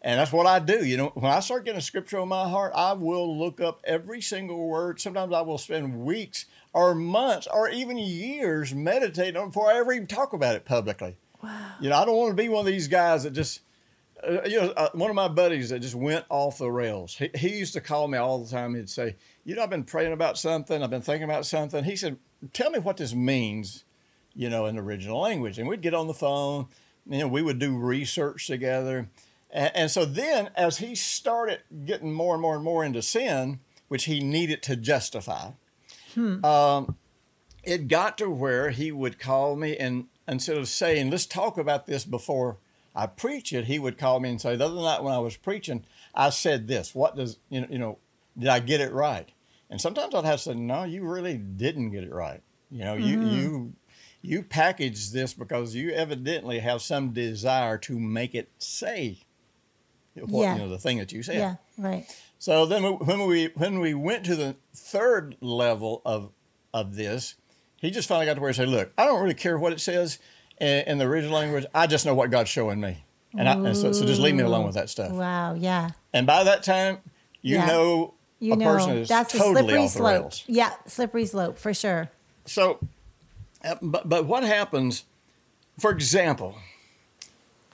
And that's what I do. You know, when I start getting a scripture on my heart, I will look up every single word. Sometimes I will spend weeks or months or even years meditating on it before I ever even talk about it publicly. Wow. You know, I don't want to be one of these guys that just, uh, you know, uh, one of my buddies that just went off the rails. He, he used to call me all the time. He'd say, You know, I've been praying about something, I've been thinking about something. He said, Tell me what this means, you know, in the original language. And we'd get on the phone, you know, we would do research together. And, and so then, as he started getting more and more and more into sin, which he needed to justify, um, it got to where he would call me and instead of saying, let's talk about this before I preach it, he would call me and say, the other night when I was preaching, I said this. What does, you know, you know did I get it right? And sometimes I'd have to say, no, you really didn't get it right. You know, you, you, you packaged this because you evidently have some desire to make it say what, Yeah. you know, the thing that you said. Yeah, right. So then, we- when we when we went to the third level of of this, he just finally got to where he said, "Look, I don't really care what it says in, in the original language. I just know what God's showing me, and, I, and so, so just leave me alone with that stuff." Wow, yeah. And by that time, you Yeah. know You a know, person is that's a totally slippery off the slope. rails. Yeah, slippery slope for sure. So, uh, but but what happens? For example,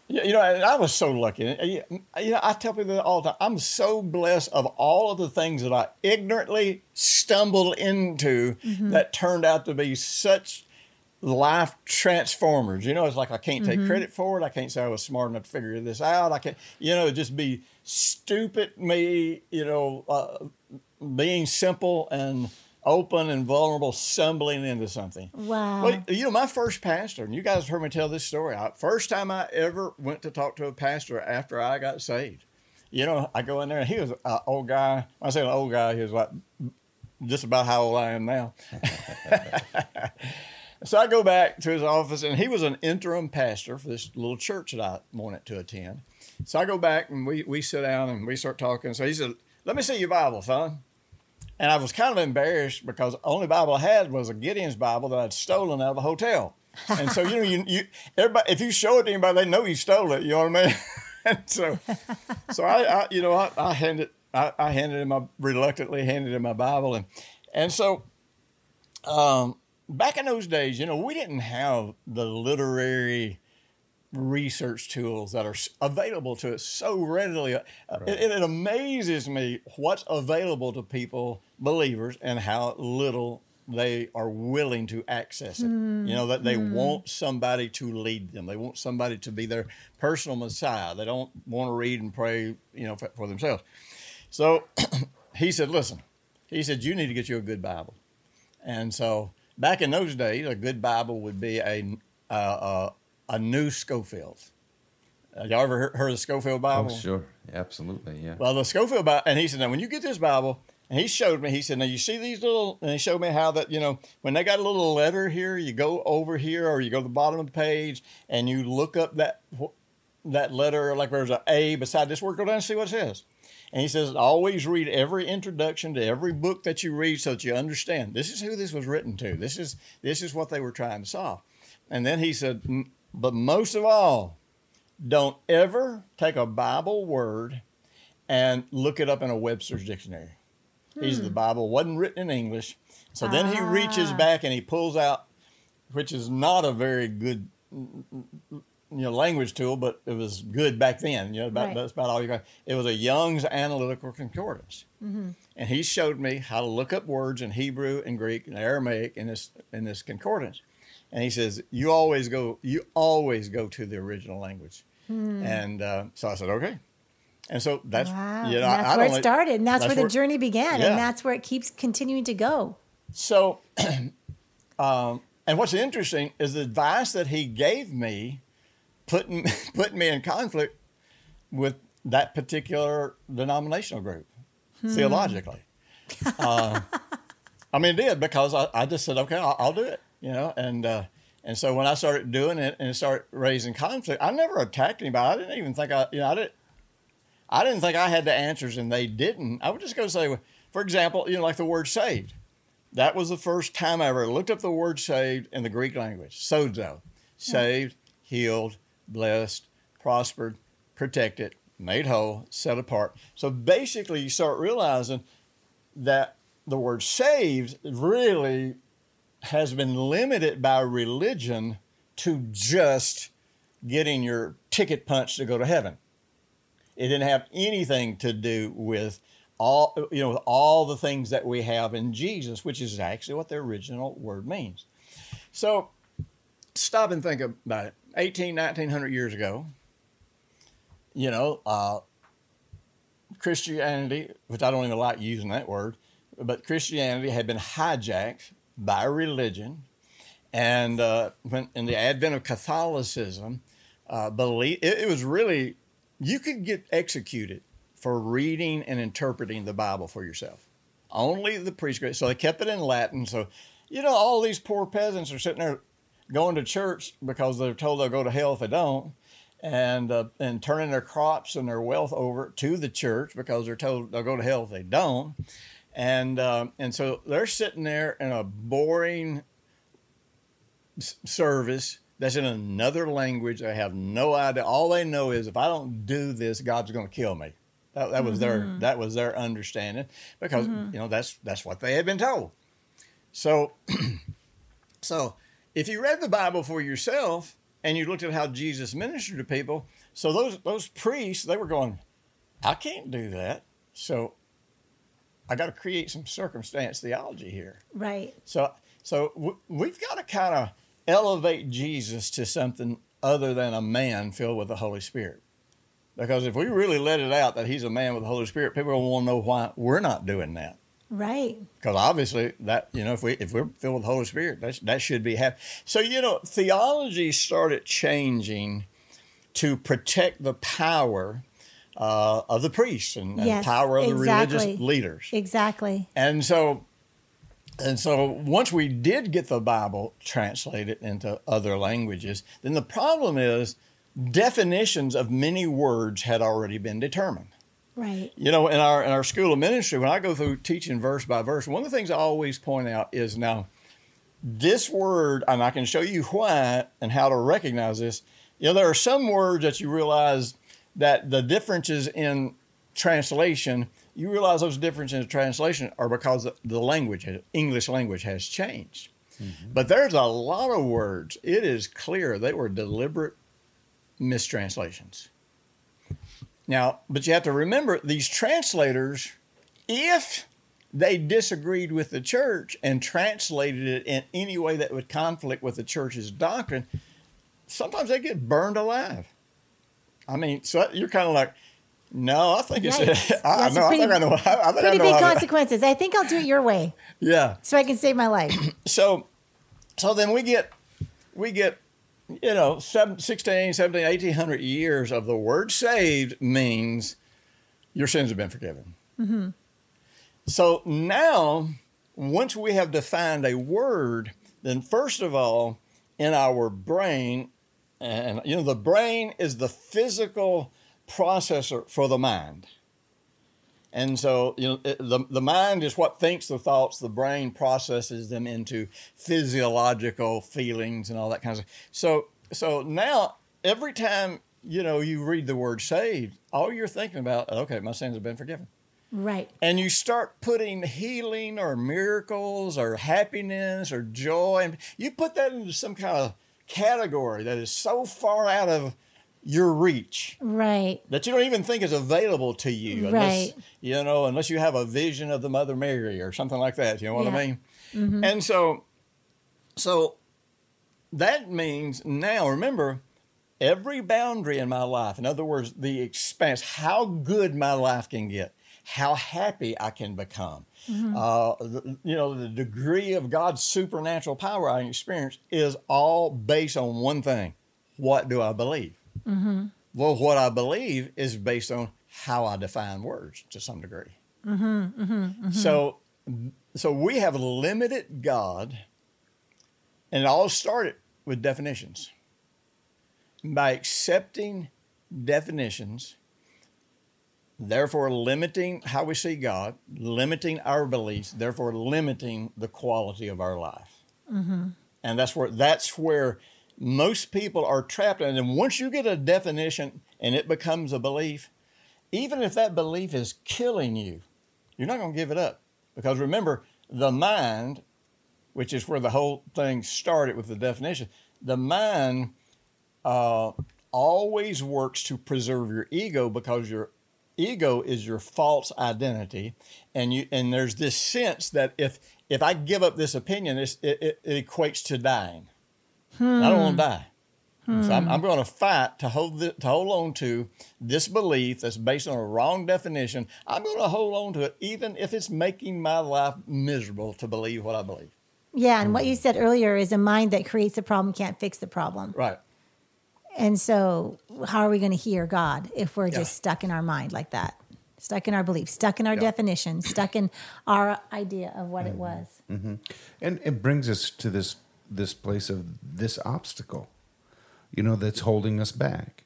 you you know, and I was so lucky. You know, I tell people that all the time. I'm so blessed of all of the things that I ignorantly stumbled into that turned out to be such life transformers. You know, it's like I can't take credit for it. I can't say I was smart enough to figure this out. I can't, you know, just be stupid me. You know, uh, being simple and open and vulnerable, stumbling into something. Wow. Well, you know, my first pastor, and you guys have heard me tell this story. I, first time I ever went to talk to a pastor after I got saved. You know, I go in there and he was an old guy. When I say an old guy, he was like just about how old I am now. so I go back to his office, and he was an interim pastor for this little church that I wanted to attend. So I go back and we, we sit down and we start talking. So he said, Let me see your Bible, son. And I was kind of embarrassed because the only Bible I had was a Gideon's Bible that I'd stolen out of a hotel. And so, you know, you, you everybody, if you show it to anybody, they know you stole it. You know what I mean? and so, so I, I you know, I, I handed, I, I handed him my reluctantly handed him my Bible, and and so, um, back in those days, you know, we didn't have the literary research tools that are available to us so readily. Uh, It, it amazes me what's available to people, believers, and how little they are willing to access it. You know that they want somebody to lead them. They want somebody to be their personal Messiah. They don't want to read and pray, you know, for, for themselves. So he said, "Listen," he said, "You need to get you a good Bible." And so back in those days, a good Bible would be a uh, uh, a new Scofield. Uh, y'all ever heard, of the Scofield Bible? Oh, sure. Absolutely. Yeah. Well, the Scofield Bible, and he said, now when you get this Bible, and he showed me, he said, now you see these little, and he showed me how that, you know, when they got a little letter here, you go over here or you go to the bottom of the page and you look up that that letter, like there's an A beside this word, go down and see what it says. And he says, always read every introduction to every book that you read so that you understand this is who this was written to. This is this is what they were trying to solve. And then he said, "M- but most of all, don't ever take a Bible word and look it up in a Webster's dictionary. He said the hmm. Bible wasn't written in English. So then he reaches ah. back and he pulls out, which is not a very good you know language tool, but it was good back then. You know, about, Right. that's about all you got. It was a Young's Analytical Concordance, mm-hmm. and he showed me how to look up words in Hebrew and Greek and Aramaic in this in this concordance. And he says you always go you always go to the original language. And uh, so I said okay. And so that's Wow. you know, that's I, I where don't it started. And that's, where the where- journey began. Yeah. And that's where it keeps continuing to go. So, um, and what's interesting is the advice that he gave me, putting putting me in conflict with that particular denominational group theologically. Uh, I mean, it did because I, I just said, okay, I'll, I'll do it, you know, and uh, and so when I started doing it and it started raising conflict, I never attacked anybody. I didn't even think I, you know, I didn't. I didn't think I had the answers, and they didn't. I would just go say, for example, you know, like the word saved. That was the first time I ever looked up the word saved in the Greek language. Sozo. Saved, healed, blessed, prospered, protected, made whole, set apart. So basically, you start realizing that the word saved really has been limited by religion to just getting your ticket punched to go to heaven. It didn't have anything to do with all you know all the things that we have in Jesus, which is actually what the original word means. So stop and think about it. 18, 1900 years ago, you know, uh, Christianity, which I don't even like using that word, but Christianity had been hijacked by religion. And uh, when in the advent of Catholicism, uh, it, it was really you could get executed for reading and interpreting the Bible for yourself. Only the priest could. So they kept it in Latin. So, you know, all these poor peasants are sitting there going to church because they're told they'll go to hell if they don't, and uh, and turning their crops and their wealth over to the church because they're told they'll go to hell if they don't, and uh, and so they're sitting there in a boring s- service that's in another language. They have no idea. All they know is if I don't do this, God's going to kill me. That, that was their that was their understanding because you know that's that's what they had been told. So, so if you read the Bible for yourself and you looked at how Jesus ministered to people, so those those priests they were going, I can't do that. So I got to create some circumstance theology here. Right. So, so w- we've got to kind of elevate Jesus to something other than a man filled with the Holy Spirit. Because if we really let it out that he's a man with the Holy Spirit, people will want to know why we're not doing that. Right. Because obviously, that you know, if we if we're filled with the Holy Spirit, that that should be happening. So you know, theology started changing to protect the power uh, of the priests and, and Yes, power of the religious leaders. Exactly. And so, and so once we did get the Bible translated into other languages, then the problem is definitions of many words had already been determined. Right. You know, in our in our school of ministry, when I go through teaching verse by verse, one of the things I always point out is now this word, and I can show you why and how to recognize this. You know, there are some words that you realize that the differences in translation, you realize those differences in translation are because the- the language, English language, has changed. Mm-hmm. But there's a lot of words. It is clear they were deliberate mistranslations. Now, but you have to remember these translators, if they disagreed with the church and translated it in any way that would conflict with the church's doctrine, sometimes they get burned alive. I mean, so you're kind of like, no, I think it's. I, no, pretty- I think I know. I, I think I know big consequences. I think I'll do it your way Yeah. so I can save my life. So, so then we get, we get, you know, seven, 16, 17, 1800 years of the word saved means your sins have been forgiven. Mm-hmm. So now, once we have defined a word, then first of all, in our brain, and you know, the brain is the physical processor for the mind. And so, you know, it- the, the mind is what thinks the thoughts, the brain processes them into physiological feelings and all that kind of stuff. So, so now every time, you know, you read the word saved, all you're thinking about, okay, my sins have been forgiven Right. and you start putting healing or miracles or happiness or joy and you put that into some kind of category that is so far out of your reach Right. that you don't even think is available to you unless Right. you know unless you have a vision of the mother mary or something like that you know what Yeah. i mean mm-hmm. and so so that means now remember every boundary in my life in other words the expanse how good my life can get how happy i can become Mm-hmm. uh, the, you know the degree of god's supernatural power i experience is all based on one thing. What do i believe? Mm-hmm. Well, what I believe is based on how I define words to some degree. Mm-hmm. So, so we have limited God, and it all started with definitions. By accepting definitions, therefore limiting how we see God, limiting our beliefs, therefore limiting the quality of our life. And that's where that's where most people are trapped. And then once you get a definition and it becomes a belief, even if that belief is killing you, you're not going to give it up. Because remember, the mind, which is where the whole thing started with the definition, the mind uh, always works to preserve your ego because your ego is your false identity and you and there's this sense that if if i give up this opinion it's, it, it, it equates to dying. I don't want to hmm. die. So i'm, hmm. I'm going to fight to hold the, to hold on to this belief that's based on a wrong definition. I'm going to hold on to it even if it's making my life miserable to believe what i believe. Yeah. And what you hmm. said earlier is a mind that creates a problem can't fix the problem. right And so, how are we going to hear God if we're Yeah. just stuck in our mind like that? Stuck in our beliefs, stuck in our Yeah. definition, stuck in our idea of what it mm-hmm. was. Mm-hmm. And it brings us to this this place of this obstacle, you know, that's holding us back.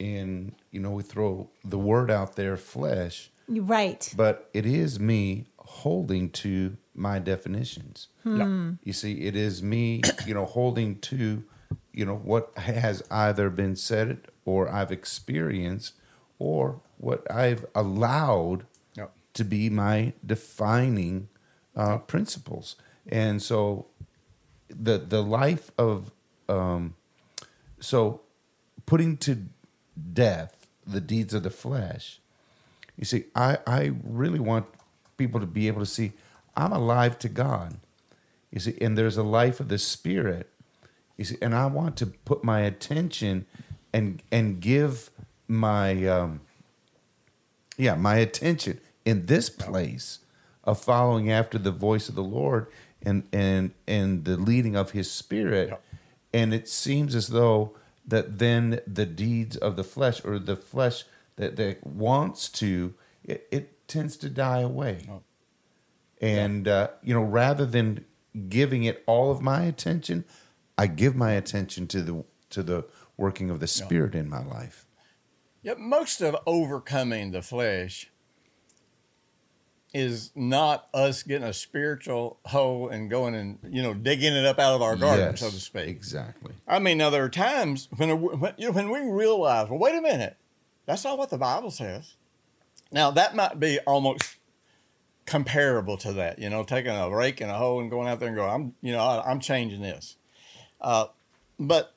And you know, we throw the word out there, flesh, right. but it is me holding to my definitions. Hmm. Yeah. You see, it is me, you know, holding to, you know, what has either been said or I've experienced or what I've allowed Yeah. to be my defining uh, principles. And so the the life of um, so putting to death the deeds of the flesh. You see, I, I really want people to be able to see I'm alive to God. You see, and there's a life of the spirit. You see, and I want to put my attention and and give my um, yeah my attention in this place of following after the voice of the Lord and and and the leading of His Spirit. Yeah. And it seems as though that then the deeds of the flesh or the flesh that that wants to it, it tends to die away. Oh. And uh, you know, rather than giving it all of my attention, I give my attention to the to the working of the Spirit in my life. Yeah, most of overcoming the flesh is not us getting a spiritual hole and going and you know digging it up out of our garden, Yes, so to speak. Exactly. I mean, now there are times when, uh, when you know when we realize, well, wait a minute, that's not what the Bible says. Now that might be almost comparable to that, you know, taking a rake and a hoe and going out there and going, I'm, you know, I, I'm changing this. Uh, but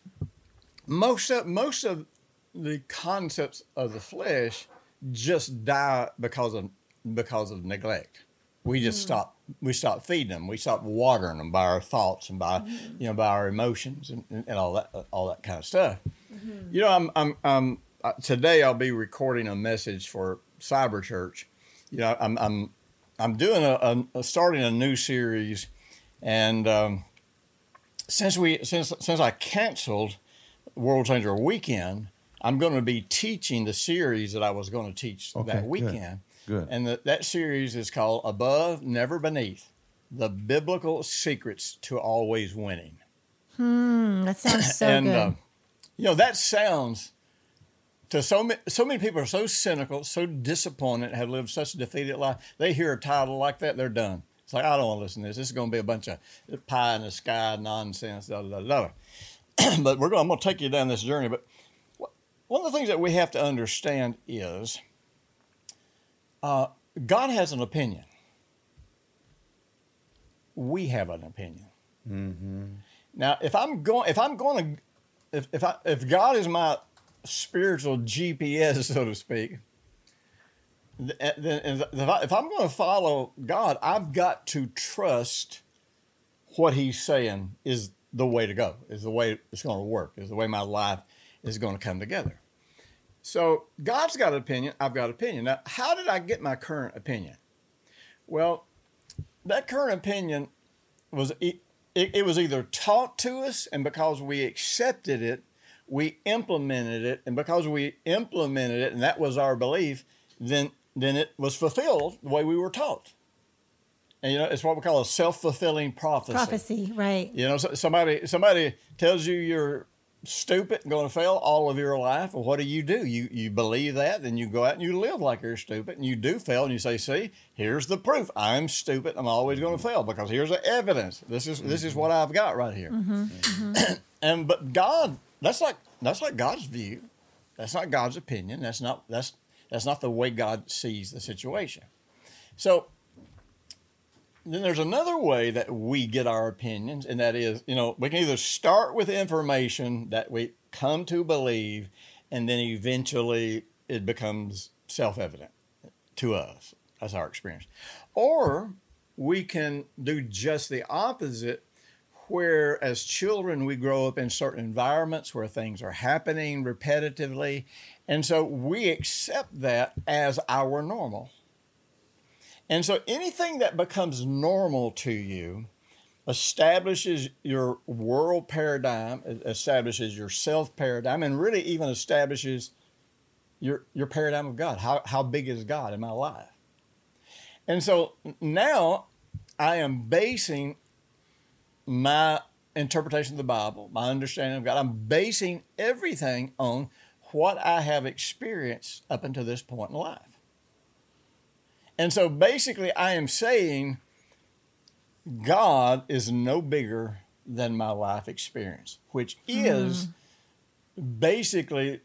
most of most of the concepts of the flesh just die because of because of neglect. We just stop. We stop feeding them. We stop watering them by our thoughts and by, you know, by our emotions and, and, all that, all that kind of stuff. You know, I'm, I'm, I'm uh, today I'll be recording a message for Cyber Church. You know, I'm, I'm, I'm doing a, a, a starting a new series, and um, since we, since, since I canceled World Changer Weekend, I'm going to be teaching the series that I was going to teach Okay, that weekend. Good. And the, that series is called Above, Never Beneath The Biblical Secrets to Always Winning. Mm, that sounds so and, good. uh, you know, that sounds to so many, so many people are so cynical, so disappointed, have lived such a defeated life. They hear a title like that, they're done. It's like, I don't want to listen to this. This is going to be a bunch of pie in the sky nonsense, da, da, da, da. but we're going, I'm going to take you down this journey. But one of the things that we have to understand is uh, God has an opinion. We have an opinion. Now, if I'm going, if I'm going to, if if I, if God is my spiritual GPS, so to speak, Eh, if I- if I'm going to follow God, I've got to trust what He's saying is the way to go, is the way it's going to work, is the way my life is going to come together. So God's got an opinion. I've got an opinion. Now, how did I get my current opinion? Well, that current opinion was it, it was either taught to us, and because we accepted it, we implemented it, and because we implemented it, and that was our belief, then then it was fulfilled the way we were taught. And you know, it's what we call a self fulfilling prophecy. Prophecy, right? You know, so- somebody somebody tells you you're stupid and going to fail all of your life. Well, what do you do? You you believe that, then you go out and you live like you're stupid, and you do fail, and you say, "See, here's the proof. I'm stupid. I'm always going to fail because here's the evidence. This is this is what I've got right here." Mm-hmm, mm-hmm. and but God, that's like that's like God's view. That's not God's opinion. That's not that's that's not the way God sees the situation. So then there's another way that we get our opinions, and that is, you know, we can either start with information that we come to believe, and then eventually it becomes self evident to us. That's our experience. Or we can do just the opposite, where as children we grow up in certain environments where things are happening repetitively, and so we accept that as our normal. And so anything that becomes normal to you establishes your world paradigm, establishes your self paradigm, and really even establishes your your paradigm of God. How how big is God in my life? And so now I am basing my interpretation of the Bible, my understanding of God, I'm basing everything on what I have experienced up until this point in life. And so basically, I am saying God is no bigger than my life experience, which is mm. basically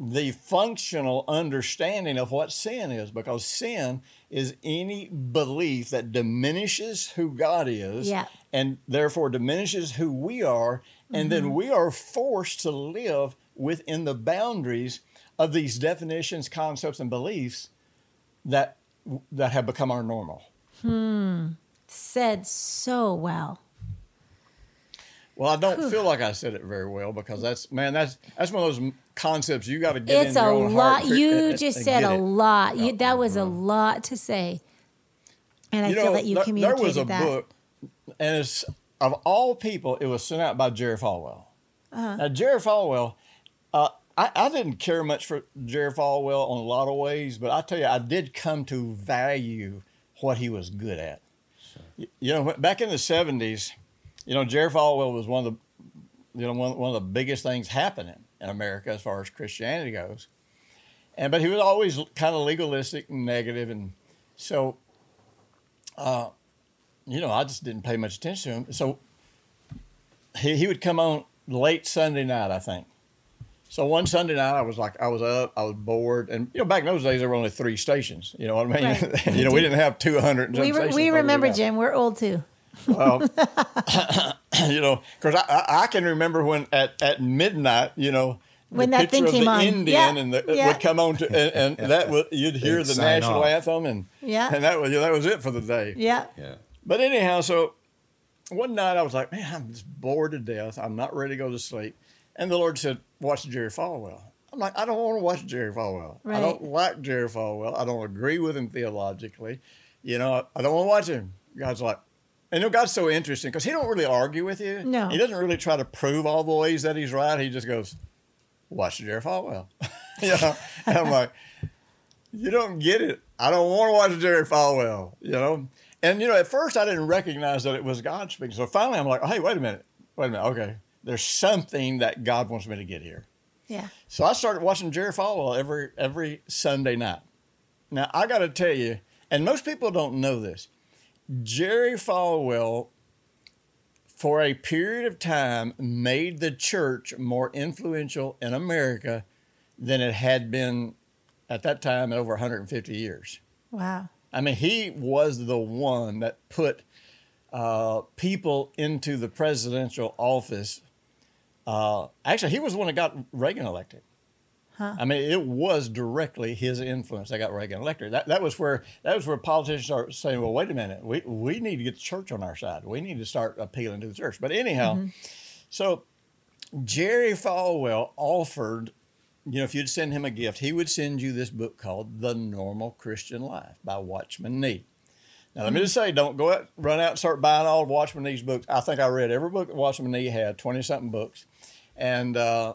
the functional understanding of what sin is, because sin is any belief that diminishes who God is Yeah. and therefore diminishes who we are. And then mm-hmm. we are forced to live within the boundaries of these definitions, concepts, and beliefs that that have become our normal. Said so well. Well, I don't feel like I said it very well because that's man, that's that's one of those concepts you got to get It's a lot. You and- just and said a it. lot. You, that was a lot to say. And I You feel know, that you there- communicated there was a that. book, and it's of all people, it was sent out by Jerry Falwell. Uh-huh. Now, Jerry Falwell, uh, I, I didn't care much for Jerry Falwell on a lot of ways, but I tell you, I did come to value what he was good at. Y- You know, back in the seventies, you know, Jerry Falwell was one of the, you know, one, one of the biggest things happening in America as far as Christianity goes, and but he was always kind of legalistic and negative, and so you know, I just didn't pay much attention to him. So he, he would come on late Sunday night, I think. So one Sunday night, I was like, I was up, I was bored, and you know, back in those days, there were only three stations. You know what I mean? Right. you know, we didn't have two hundred. we re- we remember, Jim. We're old too. Well, you know, because I, I, I can remember when at, at midnight, you know, When the that thing picture came the on. Indian Yeah. and the, uh, Yeah. would come on to and, and that would you'd hear They'd the national off. anthem and Yeah. and that was that was it for the day. Yeah. Yeah. But anyhow, so one night I was like, man, I'm just bored to death. I'm not ready to go to sleep. And the Lord said, watch Jerry Falwell. I'm like, I don't want to watch Jerry Falwell. I don't like Jerry Falwell. I don't agree with him theologically. You know, I, I don't want to watch him. God's like, and you know, God's so interesting because he don't really argue with you. No. He doesn't really try to prove all the ways that he's right. He just goes, watch Jerry Falwell. you know, and I'm like, you don't get it. I don't want to watch Jerry Falwell, you know? And, you know, at first I didn't recognize that it was God speaking. So finally I'm like, hey, wait a minute. Wait a minute. Okay. There's something that God wants me to get here. Yeah. So I started watching Jerry Falwell every every Sunday night. Now I got to tell you, and most people don't know this. Jerry Falwell, for a period of time, made the church more influential in America than it had been at that time in over 150 years. Wow. I mean, he was the one that put uh, people into the presidential office. Uh, actually, he was the one that got Reagan elected. Huh. I mean, it was directly his influence that got Reagan elected. That, that was where that was where politicians start saying, "Well, wait a minute, we we need to get the church on our side. We need to start appealing to the church." But anyhow, so Jerry Falwell offered, you know, if you'd send him a gift, he would send you this book called The Normal Christian Life by Watchman Nee. Now, let me just say, don't go out, run out and start buying all of Watchman Nee's books. I think I read every book that Watchman Nee had, 20 something books. And uh,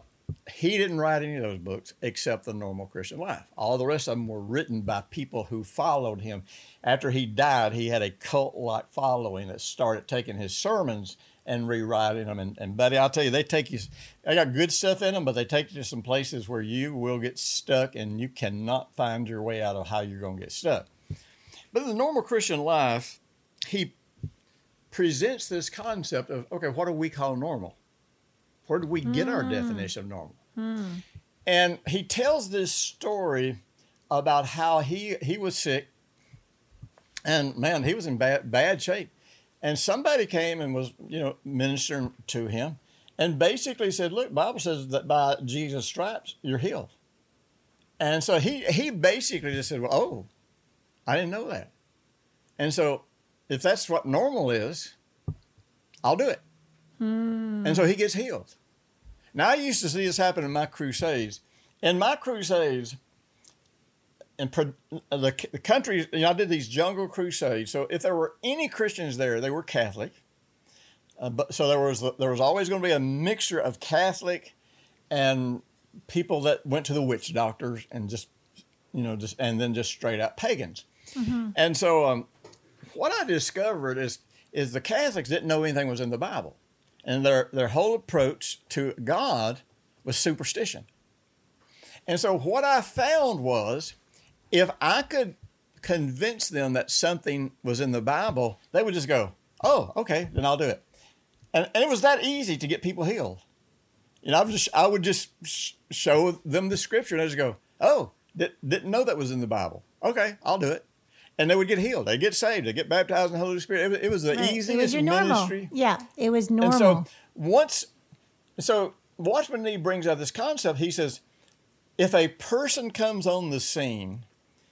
he didn't write any of those books except The Normal Christian Life. All the rest of them were written by people who followed him. After he died, he had a cult like following that started taking his sermons and rewriting them. And, and buddy, I'll tell you, they take you, they got good stuff in them, but they take you to some places where you will get stuck and you cannot find your way out of how you're going to get stuck. But in the normal Christian life, he presents this concept of okay, what do we call normal? Where do we get our mm. definition of normal? Hmm. And he tells this story about how he he was sick, and man, he was in bad bad shape, and somebody came and was you know ministering to him, and basically said, "Look, Bible says that by Jesus' stripes you're healed." And so he he basically just said, "Well, oh, I didn't know that." And so, if that's what normal is, I'll do it. Hmm. And so he gets healed. Now, I used to see this happen in my crusades. In my crusades, in pro- the, the country, you know, I did these jungle crusades. So if there were any Christians there, they were Catholic. Uh, but so there was there was always going to be a mixture of Catholic and people that went to the witch doctors and just you know just and then just straight out pagans. And so um, what I discovered is is the Catholics didn't know anything was in the Bible, and their their whole approach to God was superstition. And so what I found was, if I could convince them that something was in the Bible, they would just go, "Oh, okay, then I'll do it." And, and it was that easy to get people healed. You know, I just I would just sh- show them the scripture, and they just go, "Oh, di- didn't know that was in the Bible. Okay, I'll do it." And they would get healed. They get saved. They get baptized in the Holy Spirit. It was, it was the Right. easiest It was your normal. ministry. Yeah, it was normal. And so once, so Watchman Nee brings out this concept. He says, if a person comes on the scene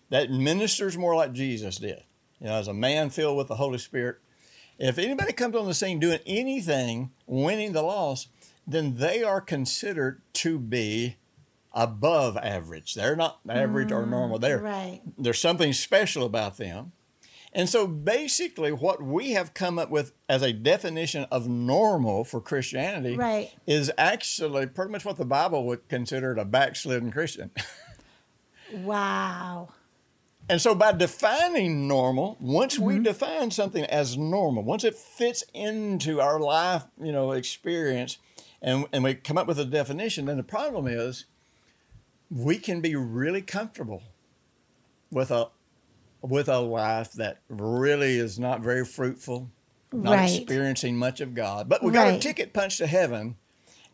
that ministers more like Jesus did, you know, as a man filled with the Holy Spirit, if anybody comes on the scene doing anything, winning the loss, then they are considered to be above average. They're not average or mm, normal. They're right. there's something special about them. And so basically, what we have come up with as a definition of normal for Christianity Right. is actually pretty much what the Bible would consider a backslidden Christian. Wow. and so, by defining normal, once we mm-hmm. define something as normal, once it fits into our life, you know, experience, and, and we come up with a definition, then the problem is we can be really comfortable with a with a life that really is not very fruitful, not Right. experiencing much of God. But we got a ticket punched to heaven.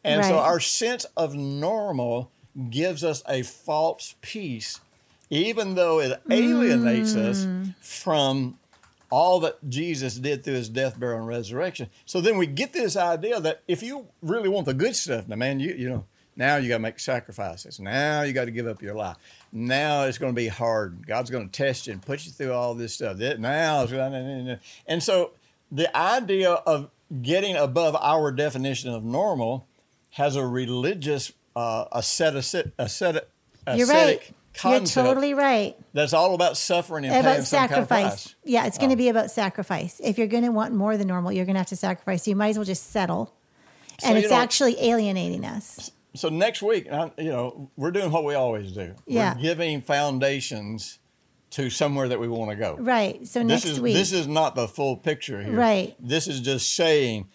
And so our sense of normal gives us a false peace, even though it alienates us Mm. from all that Jesus did through his death, burial, and resurrection. So then we get this idea that if you really want the good stuff, now man, you you know, Now you got to make sacrifices. Now you got to give up your life. Now it's going to be hard. God's going to test you and put you through all this stuff. Now, it's- and so the idea of getting above our definition of normal has a religious, uh, ascetic, ascetic, You're right. You're totally right. that's all about suffering and About some kind of sacrifice. yeah, it's going to be about sacrifice. If you're going to want more than normal, you're going to have to sacrifice. You might as well just settle. So, And it's actually alienating us. So next week, I- you know, we're doing what we always do. Yeah. We're giving foundations to somewhere that we want to go. Right. So This next is week. this is not the full picture here. Right. This is just saying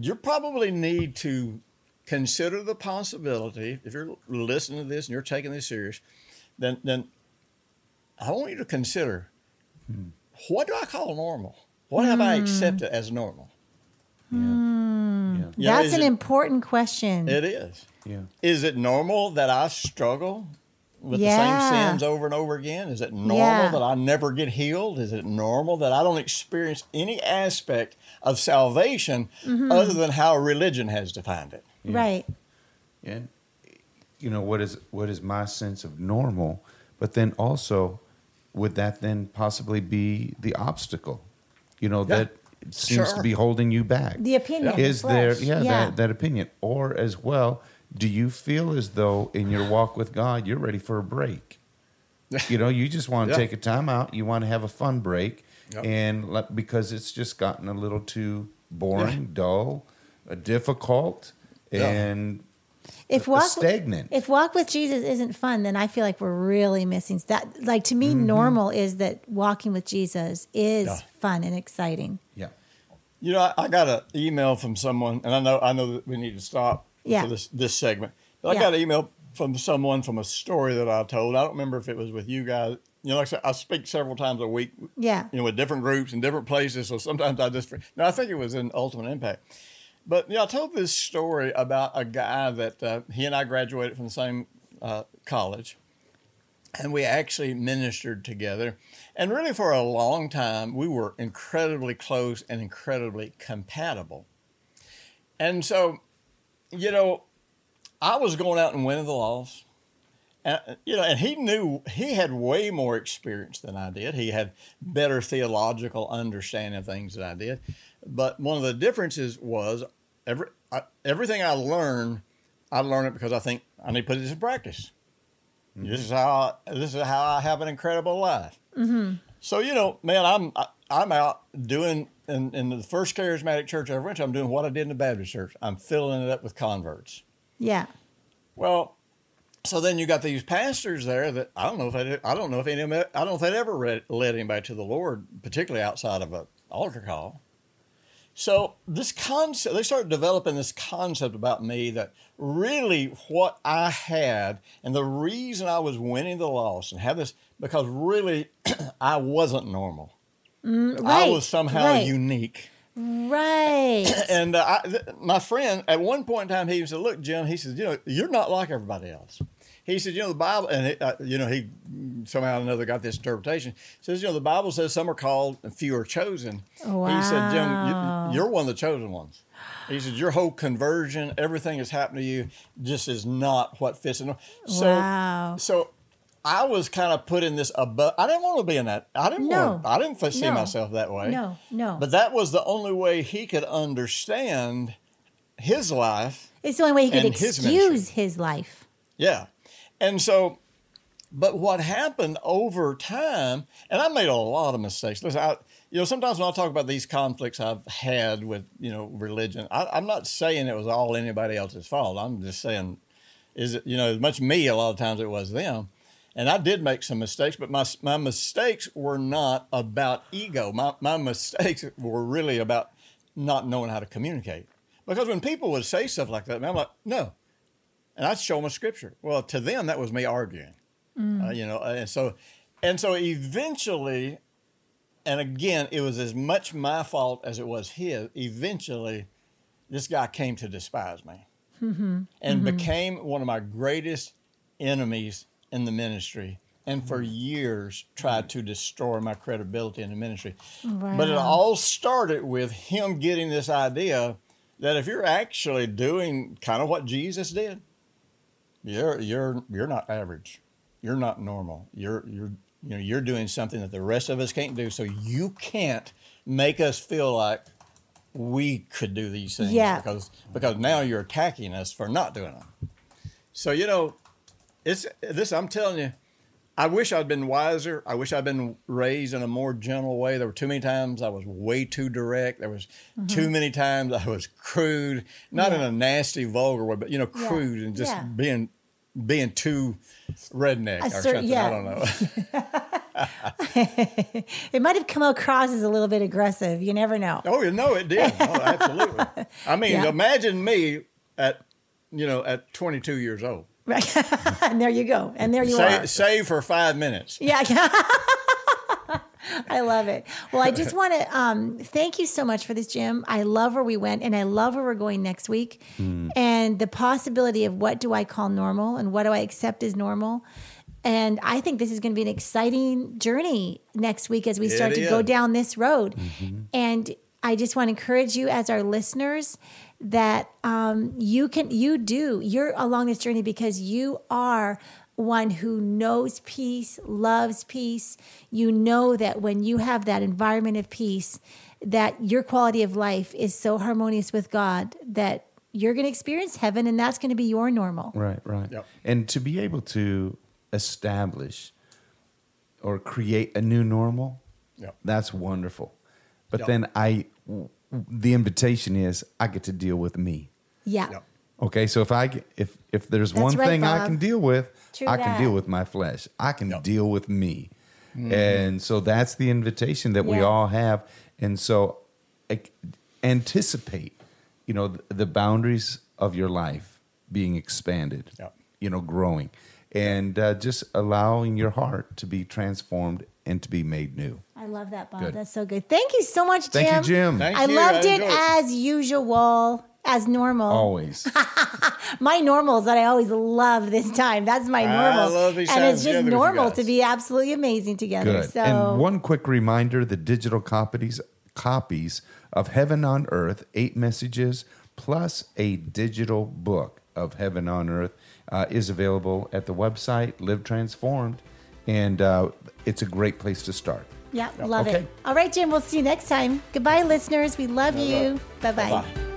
you probably need to consider the possibility if you're listening to this and you're taking this serious, then then I want you to consider what do I call normal? What have Hmm. I accepted as normal? Yeah. Yeah. That's an it- important question. It is. Yeah. Is it normal that I struggle with Yeah. the same sins over and over again? Is it normal Yeah. that I never get healed? Is it normal that I don't experience any aspect of salvation Mm-hmm. other than how religion has defined it? Right. And you know what is what is my sense of normal, but then also would that then possibly be the obstacle? You know Yeah. that seems Sure. to be holding you back. The opinion. the is there flesh. yeah, That, that opinion or as well do you feel as though in your walk with god you're ready for a break you know you just want to Yeah. take a time out you want to have a fun break Yep. and let, because it's just gotten a little too boring dull uh, difficult Yeah. and if walk stagnant if walk with Jesus isn't fun, then I feel like we're really missing that. Like to me, Mm-hmm. normal is that walking with Jesus is Yeah. fun and exciting. yeah You know, I, I got an email from someone, and I know I know that we need to stop Yeah. for this this segment. But I Yeah. got an email from someone from a story that I told. I don't remember if it was with you guys. You know, like I said, I speak several times a week Yeah. you know, with different groups and different places. So sometimes I just, no, I think it was in Ultimate Impact. But, yeah, I told this story about a guy that uh, he and I graduated from the same uh, college. And we actually ministered together. And really, for a long time, we were incredibly close and incredibly compatible. And so, you know, I was going out and winning the loss. And, you know, and he knew he had way more experience than I did. He had better theological understanding of things than I did. But one of the differences was every I, everything I learn, I learn it because I think I need to put this in practice. Mm-hmm. This is how I, this is how I have an incredible life. Mm-hmm. So you know, man, I'm I, I'm out doing in, in the first charismatic church I ever went to. I'm doing what I did in the Baptist church. I'm filling it up with converts. Yeah. Well, so then you got these pastors there that I don't know if they, I don't know if any of them, I don't know if they'd ever read, led anybody to the Lord, particularly outside of an altar call. So this concept, they started developing this concept about me that really what I had and the reason I was winning the loss and had this because really I wasn't normal. I right, was somehow right. unique. Right. And uh, I, th- my friend, at one point in time, he said, "Look, Jim," he said, "You know, you're not like everybody else." He said, "You know, the Bible," and he, uh, you know, he somehow or another got this interpretation. He Says, "You know, the Bible says some are called and few are chosen." He said, "Jim, you, you're one of the chosen ones." He said, "Your whole conversion, everything that's happened to you, just is not what fits in." So, Wow. so I was kind of put in this above. I didn't want to be in that. I didn't No. want. I didn't see No. myself that way. No, no. But that was the only way he could understand his life. it's the only way he could and his excuse his life. Yeah. And so, but what happened over time, and I made a lot of mistakes. Listen, I, you know, sometimes when I talk about these conflicts I've had with, you know, religion, I, I'm not saying it was all anybody else's fault. I'm just saying, is it, you know, as much me a lot of times it was them. And I did make some mistakes, but my, my mistakes were not about ego. My, my mistakes were really about not knowing how to communicate. Because when people would say stuff like that, I'm like, no, and I'd show them a scripture. Well, to them, that was me arguing, uh, mm. you know. And so, and so eventually, and again, it was as much my fault as it was his. Eventually, this guy came to despise me, mm-hmm. and mm-hmm. became one of my greatest enemies in the ministry. And for mm. years, tried to destroy my credibility in the ministry. But it all started with him getting this idea that if you're actually doing kind of what Jesus did, you're you're you're not average. You're not normal. You're you're you know you're doing something that the rest of us can't do. So you can't make us feel like we could do these things Yeah. because because now you're attacking us for not doing them. So you know, it's this. I'm telling you, I wish I'd been wiser. I wish I'd been raised in a more gentle way. There were too many times I was way too direct. There was mm-hmm. too many times I was crude, not in a nasty, vulgar way, but you know, Yeah. crude and just Yeah. being being too redneck or cer- something. yeah. I don't know. It might have come across as a little bit aggressive. You never know. oh, you know it did. Oh, absolutely. I mean, Yeah. imagine me at you know at 22 years old. Right. and there you go. And there you Say, are. save for five minutes. Yeah. I love it. Well, I just want to um, thank you so much for this, Jim. I love where we went, and I love where we're going next week, and the possibility of what do I call normal and what do I accept as normal. And I think this is going to be an exciting journey next week as we It start to go down this road. And I just want to encourage you as our listeners that um, you can, you do, you're along this journey because you are one who knows peace, loves peace. You know that when you have that environment of peace, that your quality of life is so harmonious with God that you're going to experience heaven and that's going to be your normal. Right, right. Yep. And to be able to establish or create a new normal, Yep. that's wonderful. But Yep. then I, the invitation is I get to deal with me. Yeah. Yep. Okay, so if I if if there's That's one right, thing I can deal with, True I can deal with my flesh. I can Yep. deal with me, and so that's the invitation that we all have. And so, anticipate, you know, the, the boundaries of your life being expanded. Yep. You know, growing, and uh, just allowing your heart to be transformed and to be made new. I love that, Bob. Good. That's so good. Thank you so much, Jim. Thank you, Jim. Thank I you. loved I it it. as usual, as normal. Always. My normals that I always love this time. That's my I normal. love these and times it's just together with you normal to be absolutely amazing together. Good. So And one quick reminder: the digital copies copies of Heaven on Earth, eight messages plus a digital book of Heaven on Earth, uh, is available at the website Live Transformed, and uh, it's a great place to start. Yeah, love Okay. it. All right, Jim. We'll see you next time. Goodbye, listeners. We love you. Bye bye. Bye.